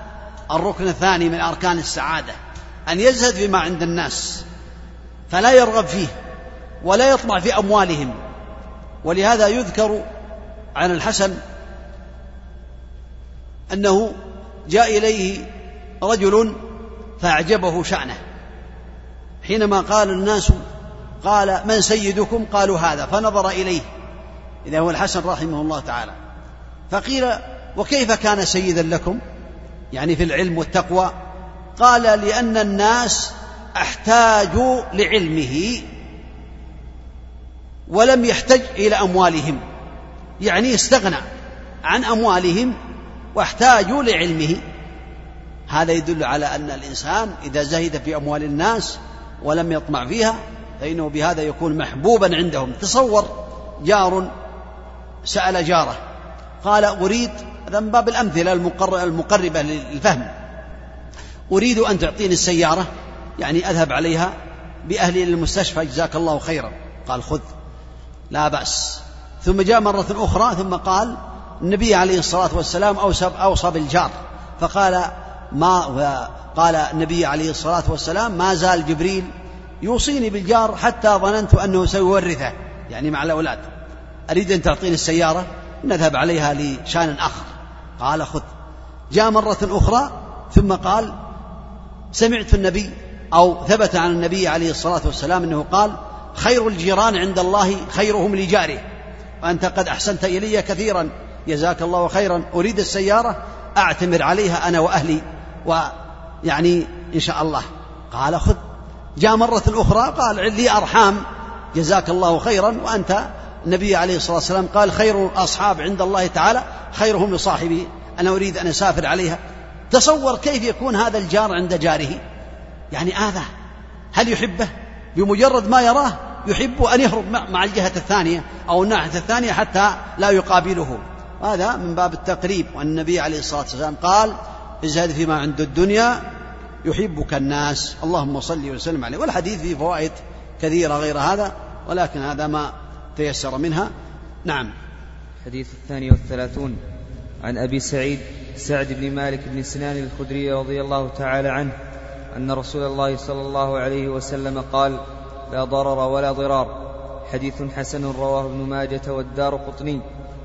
الركن الثاني من أركان السعادة أن يزهد فيما عند الناس فلا يرغب فيه ولا يطمع في أموالهم. ولهذا يذكر عن الحسن أنه جاء إليه رجل فأعجبه شأنه. حينما قال الناس قال من سيدكم؟ قالوا هذا. فنظر إليه إذا هو الحسن رحمه الله تعالى. فقيل وكيف كان سيدا لكم؟ يعني في العلم والتقوى قال لأن الناس احتاجوا لعلمه ولم يحتج إلى أموالهم. يعني استغنى عن أموالهم واحتاجوا لعلمه. هذا يدل على أن الإنسان إذا زهد في أموال الناس ولم يطمع فيها فإنه بهذا يكون محبوبا عندهم. تصور جار سأل جاره قال أريد هذا من باب الأمثلة المقربة للفهم. أريد أن تعطيني السيارة يعني أذهب عليها بأهلي إلى المستشفى جزاك الله خيرا. قال خذ لا بأس. ثم جاء مرة أخرى ثم قال النبي عليه الصلاة والسلام أوصى, أوصى بالجار. فقال ما قال النبي عليه الصلاة والسلام ما زال جبريل يوصيني بالجار حتى ظننت أنه سيورثه يعني مع الأولاد. أريد أن تعطيني السيارة نذهب عليها لشأن آخر. قال خذ. جاء مرة أخرى ثم قال سمعت النبي أو ثبت عن النبي عليه الصلاة والسلام أنه قال خير الجيران عند الله خيرهم لجاره. وأنت قد أحسنت إلي كثيرا. جزاك الله خيرا. أريد السيارة أعتمر عليها أنا وأهلي. ويعني إن شاء الله. قال خذ. جاء مرة أخرى قال لي أرحام. جزاك الله خيرا. وأنت النبي عليه الصلاة والسلام قال خير الأصحاب عند الله تعالى خيرهم لصاحبه. أنا أريد أن أسافر عليها. تصور كيف يكون هذا الجار عند جاره. يعني آذى. هل يحبه؟ بمجرد ما يراه يحب أن يهرب مع الجهة الثانية أو الناحية الثانية حتى لا يقابله. هذا من باب التقريب. والنبي عليه الصلاة والسلام قال ازهد فيما عند الدنيا يحبك الناس. اللهم صل وسلم عليه. والحديث فيه فوائد كثيرة غير هذا. ولكن هذا ما تيسر منها؟ نعم. الحديث الثاني والثلاثون. عن أبي سعيد سعد بن مالك بن سنان الخدري رضي الله تعالى عنه أن رسول الله صلى الله عليه وسلم قال لا ضرر ولا ضرار. حديث حسن رواه ابن ماجة والدار قطني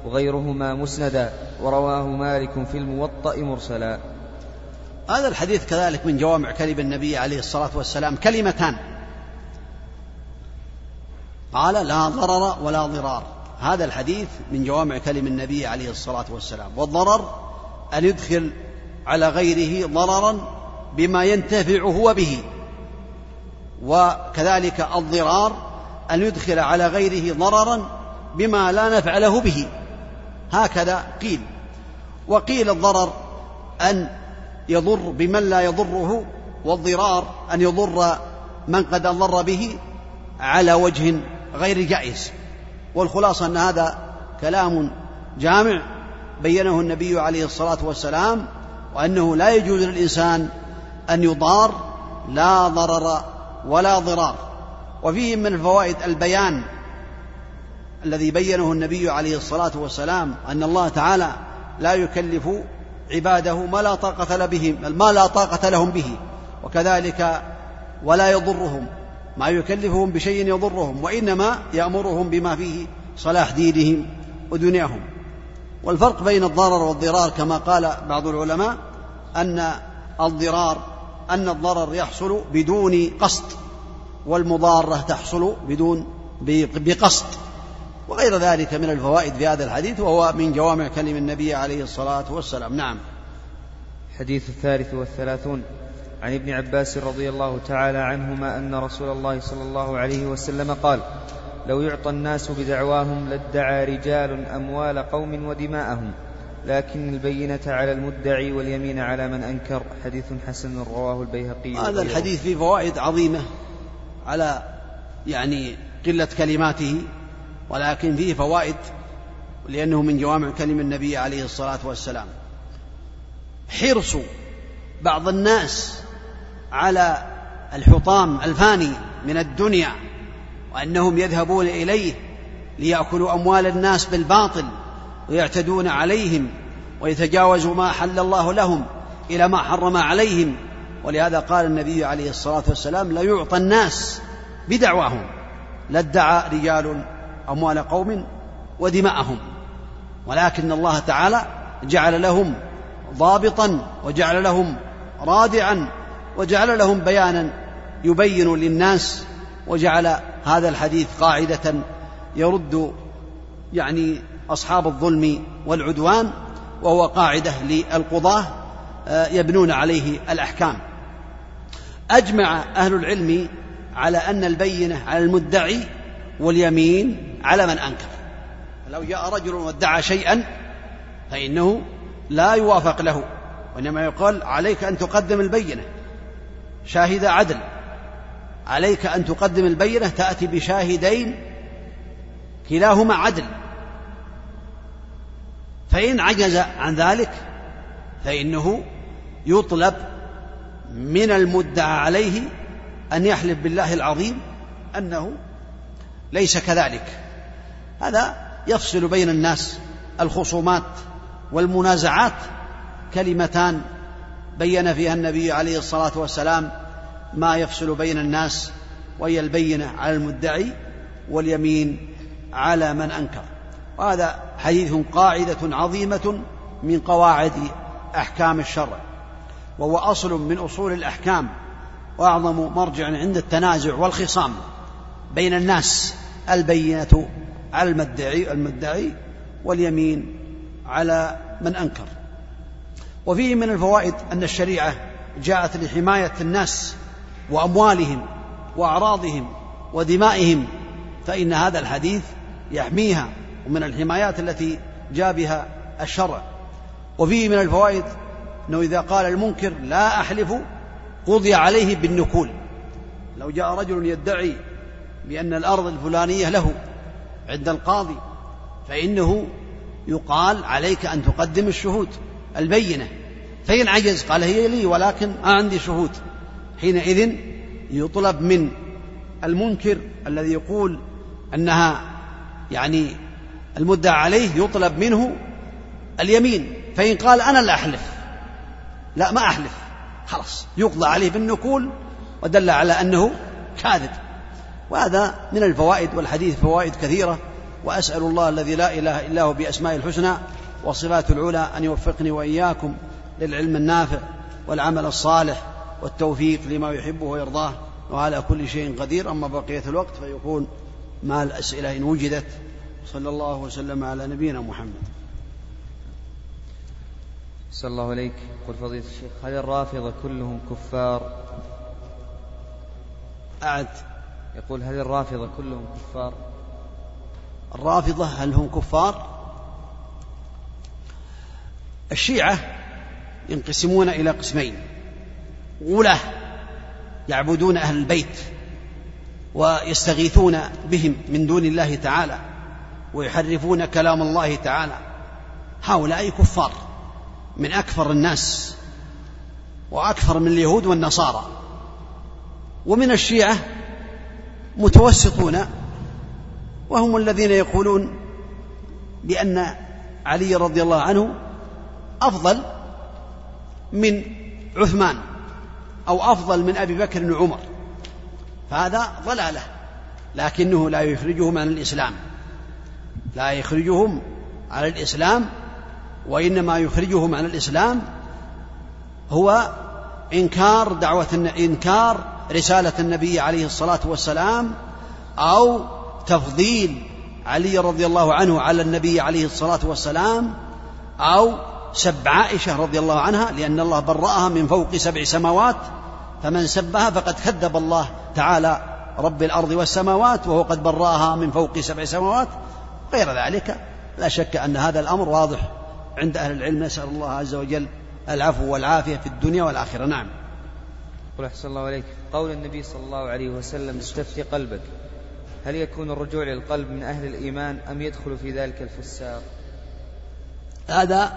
وغيرهما مسندا ورواه مالك في الموطأ مرسلا. هذا الحديث كذلك من جوامع كلم النبي عليه الصلاة والسلام كلمتان. قال لا ضرر ولا ضرار. هذا الحديث من جوامع كلم النبي عليه الصلاة والسلام. والضرر أن يدخل على غيره ضررا بما ينتفع هو به. وكذلك الضرار أن يدخل على غيره ضررا بما لا نفع له به. هكذا قيل. وقيل الضرر أن يضر بمن لا يضره والضرار أن يضر من قد أضر به على وجه غير جائز. والخلاصة أن هذا كلام جامع بينه النبي عليه الصلاة والسلام وأنه لا يجوز للإنسان أن يضار لا ضرر ولا ضرار. وفيه من الفوائد البيان الذي بينه النبي عليه الصلاة والسلام أن الله تعالى لا يكلف عباده ما لا طاقة بهم ما لا طاقة لهم به وكذلك ولا يضرهم. ما يكلفهم بشيء يضرهم وإنما يأمرهم بما فيه صلاح دينهم ودنياهم. والفرق بين الضرر والضرار كما قال بعض العلماء أن الضرار أن الضرر يحصل بدون قصد والمضارة تحصل بدون بقصد وغير ذلك من الفوائد في هذا الحديث وهو من جوامع كلم النبي عليه الصلاة والسلام. نعم. حديث الثالث والثلاثون. عن ابن عباس رضي الله تعالى عنهما أن رسول الله صلى الله عليه وسلم قال لو يعطى الناس بدعواهم لادعى رجال أموال قوم ودماءهم لكن البينة على المدعي واليمين على من أنكر. حديث حسن رواه البيهقي. هذا الحديث فيه فوائد عظيمة على يعني قلة كلماته ولكن فيه فوائد لأنه من جوامع كلم النبي عليه الصلاة والسلام. حرص بعض الناس على الحطام الفاني من الدنيا وأنهم يذهبون إليه ليأكلوا أموال الناس بالباطل ويعتدون عليهم ويتجاوزوا ما حل الله لهم إلى ما حرم عليهم. ولهذا قال النبي عليه الصلاة والسلام لا يعطى الناس بدعواهم لادعى رجال أموال قوم ودماءهم ولكن الله تعالى جعل لهم ضابطا وجعل لهم رادعا وجعل لهم بيانا يبين للناس وجعل هذا الحديث قاعدة يرد يعني أصحاب الظلم والعدوان وهو قاعدة للقضاة آه، يبنون عليه الأحكام. أجمع أهل العلم على أن البينة على المدعي واليمين على من أنكر. لو جاء رجل وادعى شيئا فإنه لا يوافق له وإنما يقال عليك أن تقدم البينة. شاهد عدل. عليك أن تقدم البينة تأتي بشاهدين كلاهما عدل. فإن عجز عن ذلك فإنه يطلب من المدعى عليه أن يحلف بالله العظيم أنه ليس كذلك. هذا يفصل بين الناس الخصومات والمنازعات كلمتان بين فيها النبي عليه الصلاة والسلام ما يفصل بين الناس وهي البينة على المدعي واليمين على من أنكر. وهذا حديث قاعدة عظيمة من قواعد أحكام الشرع وهو أصل من أصول الأحكام وأعظم مرجع عند التنازع والخصام بين الناس البينة على المدعي المدعي واليمين على من أنكر. وفيه من الفوائد أن الشريعة جاءت لحماية الناس وأموالهم وأعراضهم ودمائهم فإن هذا الحديث يحميها ومن الحمايات التي جاء بها الشرع. وفيه من الفوائد أنه إذا قال المنكر لا أحلف قضي عليه بالنكول. لو جاء رجل يدعي بأن الأرض الفلانية له عند القاضي فإنه يقال عليك أن تقدم الشهود البينة. فإن عجز قال هي لي ولكن ما عندي شهود. حينئذ يطلب من المنكر الذي يقول أنها يعني المدعى عليه يطلب منه اليمين. فإن قال أنا لا أحلف لا ما أحلف خلاص يقضى عليه بالنكول ودل على أنه كاذب. وهذا من الفوائد والحديث فوائد كثيرة. وأسأل الله الذي لا إله إلا هو بأسماء الحسنى وصفات العلى أن يوفقني وإياكم. للعلم النافع والعمل الصالح والتوفيق لما يحبه ويرضاه. وعلى كل شيء قدير. أما بقية الوقت فيكون مع الأسئلة إن وجدت. صلى الله وسلم على نبينا محمد. صلى الله عليك. قل فضيلة الشيخ هل الرافضة كلهم كفار؟ أعد. يقول هل الرافضة كلهم كفار؟ الرافضة هل هم كفار؟ الشيعة ينقسمون إلى قسمين. غلاة يعبدون أهل البيت ويستغيثون بهم من دون الله تعالى ويحرفون كلام الله تعالى. هؤلاء كفار من أكثر الناس وأكثر من اليهود والنصارى. ومن الشيعة متوسطون وهم الذين يقولون بأن علي رضي الله عنه أفضل من عثمان أو أفضل من أبي بكر وعمر فهذا ضلالة لكنه لا يخرجهم عن الإسلام. لا يخرجهم عن الإسلام وإنما يخرجهم عن الإسلام هو إنكار دعوة إنكار رسالة النبي عليه الصلاة والسلام أو تفضيل علي رضي الله عنه على النبي عليه الصلاة والسلام أو سب عائشة رضي الله عنها لأن الله برأها من فوق سبع سماوات فمن سبها فقد كذب الله تعالى رب الأرض والسماوات وهو قد برأها من فوق سبع سماوات. غير ذلك لا شك أن هذا الأمر واضح عند أهل العلم. نسأل الله عز وجل العفو والعافية في الدنيا والآخرة. نعم. قل أحسن الله عليك قول النبي صلى الله عليه وسلم استفتي قلبك. هل يكون الرجوع للقلب من أهل الإيمان أم يدخل في ذلك الفساق؟ هذا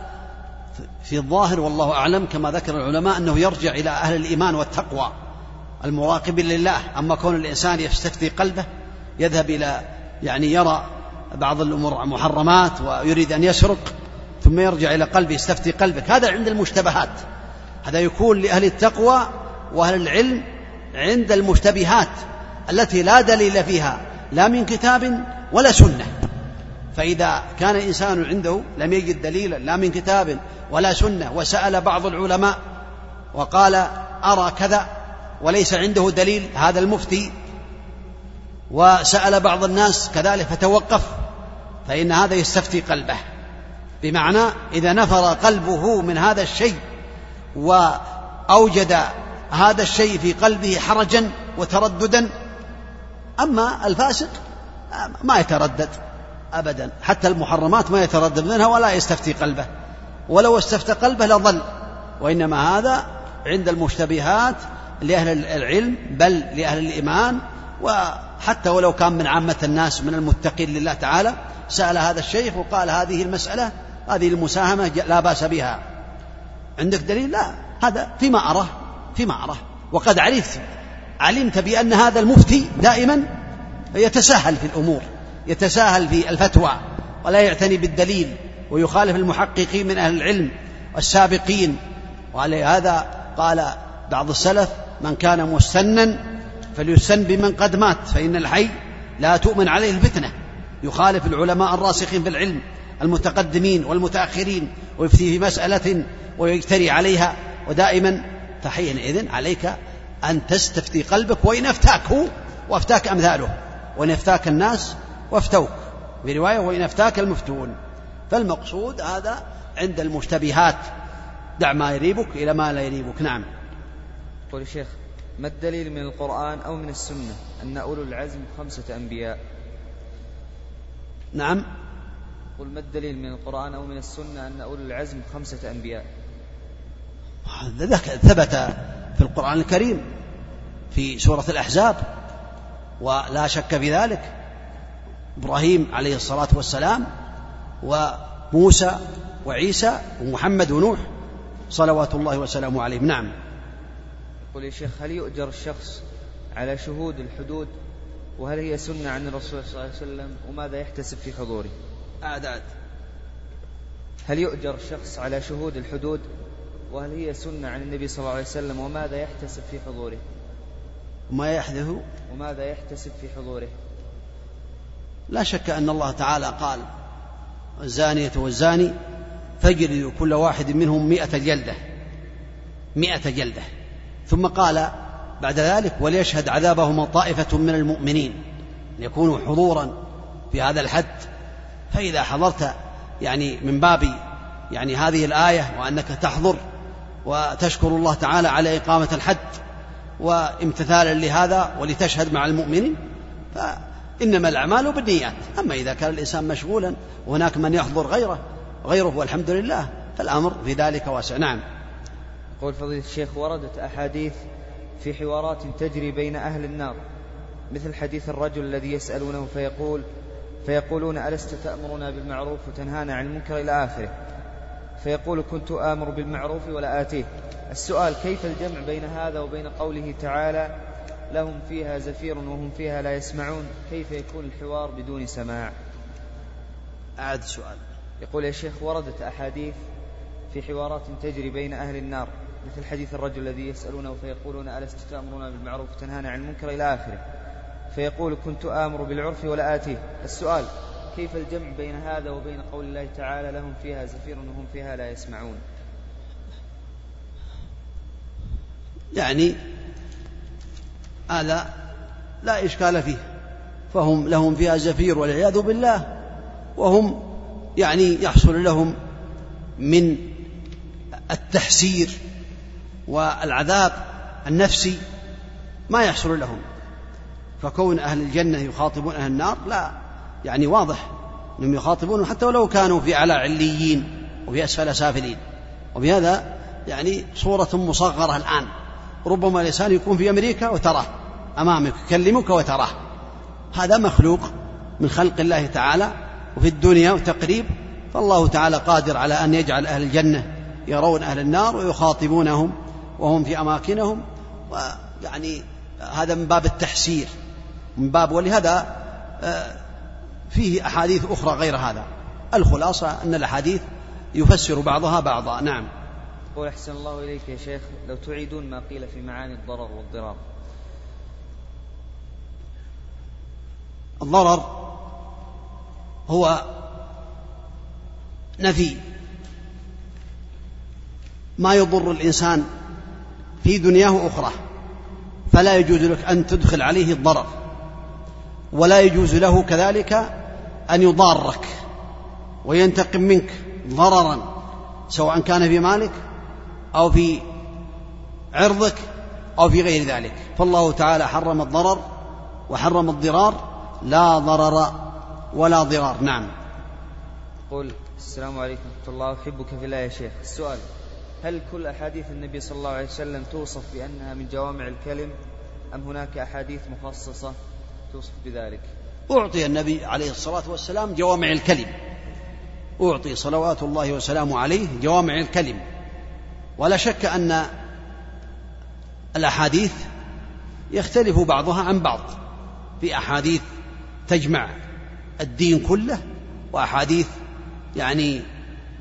في الظاهر والله أعلم كما ذكر العلماء أنه يرجع إلى أهل الإيمان والتقوى المراقبين لله. أما كون الإنسان يستفتي قلبه يذهب إلى يعني يرى بعض الأمور محرمات ويريد أن يسرق ثم يرجع إلى قلبه يستفتي قلبك. هذا عند المشتبهات. هذا يكون لأهل التقوى وأهل العلم عند المشتبهات التي لا دليل فيها لا من كتاب ولا سنة. فإذا كان إنسان عنده لم يجد دليلا لا من كتاب ولا سنة وسأل بعض العلماء وقال أرى كذا وليس عنده دليل هذا المفتي. وسأل بعض الناس كذلك فتوقف فإن هذا يستفتي قلبه. بمعنى إذا نفر قلبه من هذا الشيء وأوجد هذا الشيء في قلبه حرجا وترددا أما الفاسق ما يتردد. أبدا. حتى المحرمات ما يتردد منها ولا يستفتي قلبه. ولو استفتى قلبه لضل. وإنما هذا عند المشتبهات لأهل العلم بل لأهل الإيمان. وحتى ولو كان من عامة الناس من المتقين لله تعالى سأل هذا الشيخ وقال هذه المسألة هذه المساهمة لا بأس بها. عندك دليل؟ لا. هذا فيما أراه فيما أراه. وقد عرفت علمت بأن هذا المفتي دائما يتساهل في الأمور. يتساهل في الفتوى ولا يعتني بالدليل ويخالف المحققين من أهل العلم والسابقين. ولهذا قال بعض السلف من كان مستنا فليسن بمن قد مات فإن الحي لا تؤمن عليه الفتنة. يخالف العلماء الراسخين في العلم المتقدمين والمتأخرين ويفتي في مسألة ويجترئ عليها. ودائما فحينئذ عليك أن تستفتي قلبك وإن أفتاك هو وأفتاك أمثاله. وإن أفتاك الناس وافتوك. في رواية وإن أفتاك المفتون. فالمقصود هذا عند المشتبهات. دع ما يريبك إلى ما لا يريبك. نعم. قول الشيخ ما الدليل من القرآن أو من السنة أن أولو العزم خمسة أنبياء؟ نعم. قل ما الدليل من القرآن أو من السنة أن أولو العزم خمسة أنبياء؟ ثبت في القرآن الكريم في سورة الأحزاب. ولا شك في ذلك. إبراهيم عليه الصلاة والسلام وموسى وعيسى ومحمد ونوح صلوات الله وسلامه عليهم. نعم. يقول يا شيخ هل يؤجر الشخص على شهود الحدود؟ وهل هي سنة عن الرسول صلى الله عليه وسلم؟ وماذا يحتسب في حضوره؟ أعداد هل يؤجر الشخص على شهود الحدود؟ وهل هي سنة عن النبي صلى الله عليه وسلم؟ وماذا يحتسب في حضوره؟ ما يحدث؟ وماذا يحتسب في حضوره؟ لا شك أن الله تعالى قال الزانية والزاني فاجلدوا كل واحد منهم مئة جلدة مئة جلدة. ثم قال بعد ذلك وليشهد عذابهما طائفة من المؤمنين ليكونوا حضورا في هذا الحد. فإذا حضرت يعني من باب يعني هذه الآية وأنك تحضر وتشكر الله تعالى على إقامة الحد وامتثالا لهذا ولتشهد مع المؤمنين فإنما الأعمال بالنيات. أما إذا كان الإنسان مشغولا وهناك من يحضر غيره غيره والحمد لله فالأمر في ذلك واسع. نعم. قول فضيلة الشيخ وردت أحاديث في حوارات تجري بين أهل النار مثل حديث الرجل الذي يسألونه فيقول فيقولون ألست تأمرنا بالمعروف وتنهانا عن المنكر إلى آخره؟ فيقول كنت آمر بالمعروف ولا آتيه. السؤال كيف الجمع بين هذا وبين قوله تعالى لهم فيها زفير وهم فيها لا يسمعون. كيف يكون الحوار بدون سماع؟ أعد السؤال يقول يا شيخ وردت أحاديث في حوارات تجري بين أهل النار مثل حديث الرجل الذي يسألونه فيقولون ألست تأمرنا بالمعروف وتنهانا عن المنكر؟ إلى آخره. فيقول كنت آمر بالعرف ولا آتيه السؤال كيف الجمع بين هذا وبين قول الله تعالى لهم فيها زفير وهم فيها لا يسمعون؟ يعني هذا لا. إشكال فيه. فهم لهم فيها زفير والعياذ بالله. وهم يعني يحصل لهم من التحسير والعذاب النفسي ما يحصل لهم. فكون أهل الجنة يخاطبون أهل النار لا. يعني واضح أنهم يخاطبون حتى ولو كانوا في أعلى عليين وفي أسفل سافلين. وبهذا يعني صورة مصغرة الآن. ربما الإنسان يكون في أمريكا وتراه أمامك يكلمك وتراه. هذا مخلوق من خلق الله تعالى وفي الدنيا وتقريب. فالله تعالى قادر على أن يجعل أهل الجنة يرون أهل النار ويخاطبونهم وهم في أماكنهم. ويعني هذا من باب التحسير من باب ولهذا آه، فيه أحاديث أخرى غير هذا. الخلاصة أن الأحاديث يفسر بعضها بعضا. نعم. قول أحسن الله إليك يا شيخ لو تعيدون ما قيل في معاني الضرر والضرار. الضرر هو نفي. ما يضر الإنسان في دنياه وأخراه فلا يجوز لك أن تدخل عليه الضرر ولا يجوز له كذلك أن يضارك وينتقم منك ضررا سواء كان في مالك أو في عرضك أو في غير ذلك. فالله تعالى حرم الضرر وحرم الضرار لا ضرر ولا ضرار. نعم. قل السلام عليكم ورحمة الله. أحبك في الله يا شيخ. السؤال هل كل أحاديث النبي صلى الله عليه وسلم توصف بأنها من جوامع الكلم أم هناك أحاديث مخصصة توصف بذلك؟ أعطي النبي عليه الصلاة والسلام جوامع الكلم. أعطي صلوات الله وسلامه عليه جوامع الكلم. ولا شك أن الأحاديث يختلف بعضها عن بعض. في أحاديث تجمع الدين كله وأحاديث يعني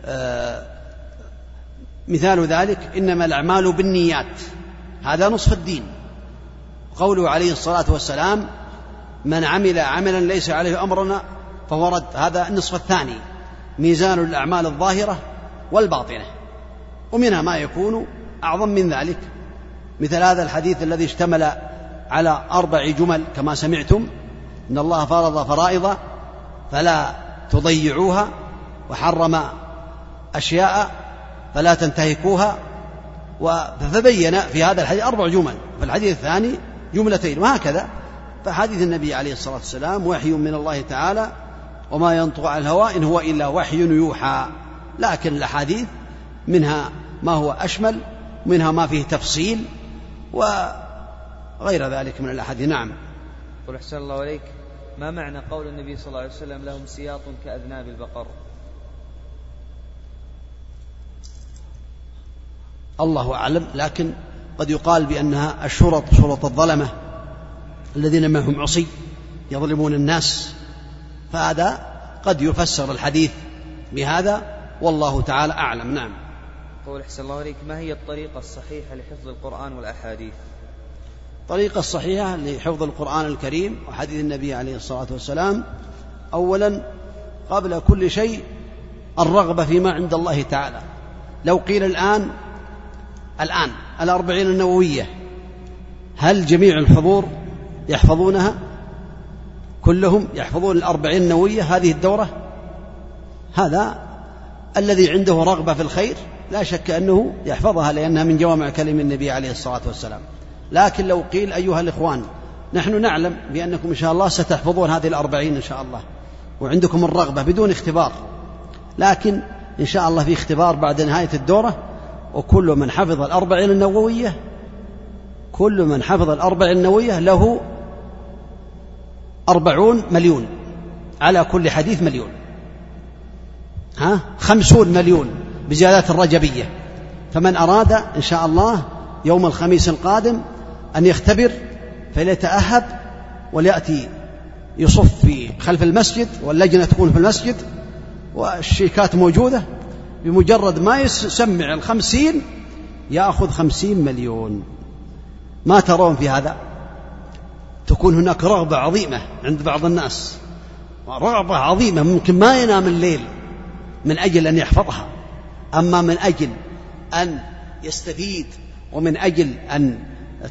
آه مثال ذلك إنما الأعمال بالنيات. هذا نصف الدين. قوله عليه الصلاة والسلام من عمل عملا ليس عليه أمرنا فهو رد. هذا النصف الثاني. ميزان الأعمال الظاهرة والباطنة. ومنها ما يكون أعظم من ذلك. مثل هذا الحديث الذي اشتمل على أربع جمل كما سمعتم. إن الله فرض فرائض فلا تضيعوها وحرم أشياء فلا تنتهكوها. فبين في هذا الحديث أربع جمل. في الحديث الثاني جملتين وهكذا. فحديث النبي عليه الصلاة والسلام وحي من الله تعالى وما ينطق عن الهوى إن هو إلا وحي يوحى. لكن الأحاديث منها ما هو أشمل منها ما فيه تفصيل وغير ذلك من الأحاديث. نعم. قل أحسن الله عليك ما معنى قول النبي صلى الله عليه وسلم لهم سياط كأذناب البقر؟ الله أعلم لكن قد يقال بأنها الشرط شرط الظلمة الذين ما هم عصي يظلمون الناس. فهذا قد يفسر الحديث بهذا والله تعالى أعلم. نعم. قول أحسن الله عليك ما هي الطريقة الصحيحة لحفظ القرآن والأحاديث؟ الطريقة الصحيحة لحفظ القرآن الكريم وحديث النبي عليه الصلاة والسلام. أولا قبل كل شيء الرغبة فيما عند الله تعالى. لو قيل الآن الآن الأربعين النووية هل جميع الحضور يحفظونها؟ كلهم يحفظون الأربعين النووية هذه الدورة؟ هذا الذي عنده رغبة في الخير لا شك أنه يحفظها لأنها من جوامع كلم النبي عليه الصلاة والسلام. لكن لو قيل أيها الإخوان نحن نعلم بأنكم إن شاء الله ستحفظون هذه الأربعين إن شاء الله وعندكم الرغبة بدون اختبار. لكن إن شاء الله في اختبار بعد نهاية الدورة وكل من حفظ الأربعين النووية كل من حفظ الأربعين النووية له أربعون مليون على كل حديث مليون. ها؟ خمسون مليون. بزيادات الرجبية فمن أراد إن شاء الله يوم الخميس القادم أن يختبر فليتأهب وليأتي يصف في خلف المسجد واللجنة تكون في المسجد والشيكات موجودة بمجرد ما يسمع الخمسين يأخذ خمسين مليون. ما ترون في هذا؟ تكون هناك رغبة عظيمة عند بعض الناس. رغبة عظيمة ممكن ما ينام الليل من أجل أن يحفظها. أما من أجل أن يستفيد ومن أجل أن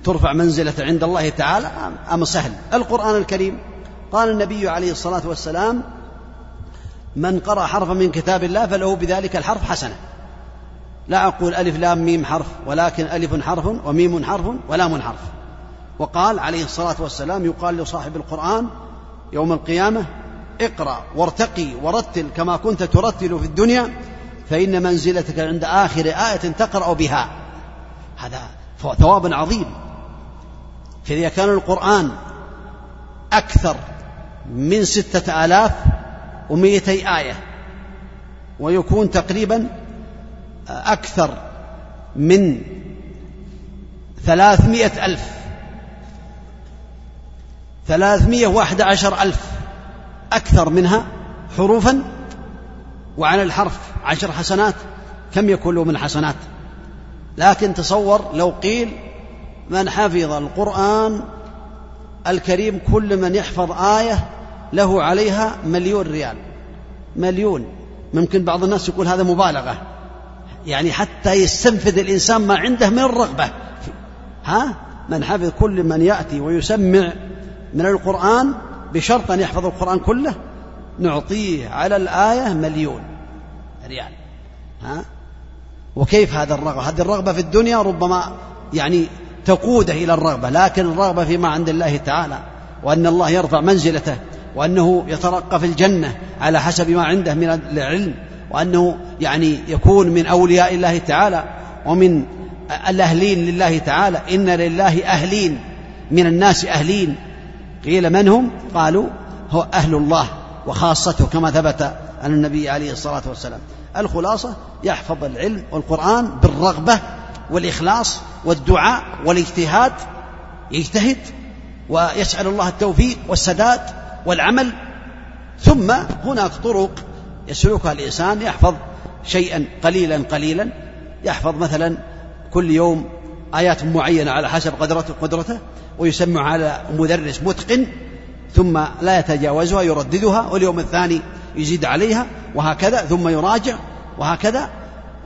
ترفع منزلته عند الله تعالى أمر سهل؟ القرآن الكريم. قال النبي عليه الصلاة والسلام من قرأ حرفا من كتاب الله فله بذلك الحرف حسنة. لا أقول ألف لام ميم حرف ولكن ألف حرف وميم حرف ولام حرف. وقال عليه الصلاة والسلام يقال لصاحب القرآن يوم القيامة اقرأ وارتقي ورتل كما كنت ترتل في الدنيا فإن منزلتك عند آخر آية تقرأ بها. هذا ثواب عظيم. فإذا كان القرآن أكثر من ستة آلاف ومئتي آية ويكون تقريبا أكثر من ثلاثمائة ألف. ثلاثمائة وأحد عشر ألف. أكثر منها حروفا وعلى الحرف عشر حسنات كم يكون له من حسنات؟ لكن تصور لو قيل من حفظ القرآن الكريم كل من يحفظ آية له عليها مليون ريال. مليون. ممكن بعض الناس يقول هذا مبالغة. يعني حتى يستنفذ الإنسان ما عنده من الرغبة. ها؟ من حفظ كل من يأتي ويسمع من القرآن بشرط أن يحفظ القرآن كله؟ نعطيه على الآية مليون ريال. ها؟ وكيف هذا الرغبة؟ هذه الرغبة في الدنيا ربما يعني تقودة إلى الرغبة لكن الرغبة فيما عند الله تعالى وأن الله يرفع منزلته وأنه يترقى في الجنة على حسب ما عنده من العلم وأنه يعني يكون من أولياء الله تعالى ومن الأهلين لله تعالى. إن لله أهلين من الناس أهلين. قيل من هم؟ قالوا هو أهل الله. وخاصته كما ثبت عن النبي عليه الصلاة والسلام. الخلاصة يحفظ العلم والقرآن بالرغبة والإخلاص والدعاء والاجتهاد يجتهد ويسأل الله التوفيق والسداد والعمل. ثم هناك طرق يسلكها الإنسان يحفظ شيئا قليلا قليلا. يحفظ مثلا كل يوم آيات معينة على حسب قدرته قدرته ويسمع على مدرس متقن. ثم لا يتجاوزها يرددها واليوم الثاني يزيد عليها وهكذا ثم يراجع وهكذا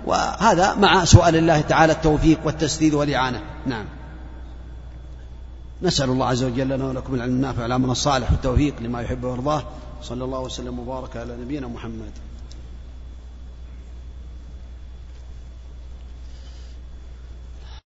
وهذا مع سؤال الله تعالى التوفيق والتسديد والإعانة. نعم. نسأل الله عز وجل لنا ولكم العلم النافع العمل الصالح والتوفيق لما يحب ويرضاه. صلى الله وسلم وبارك على نبينا محمد.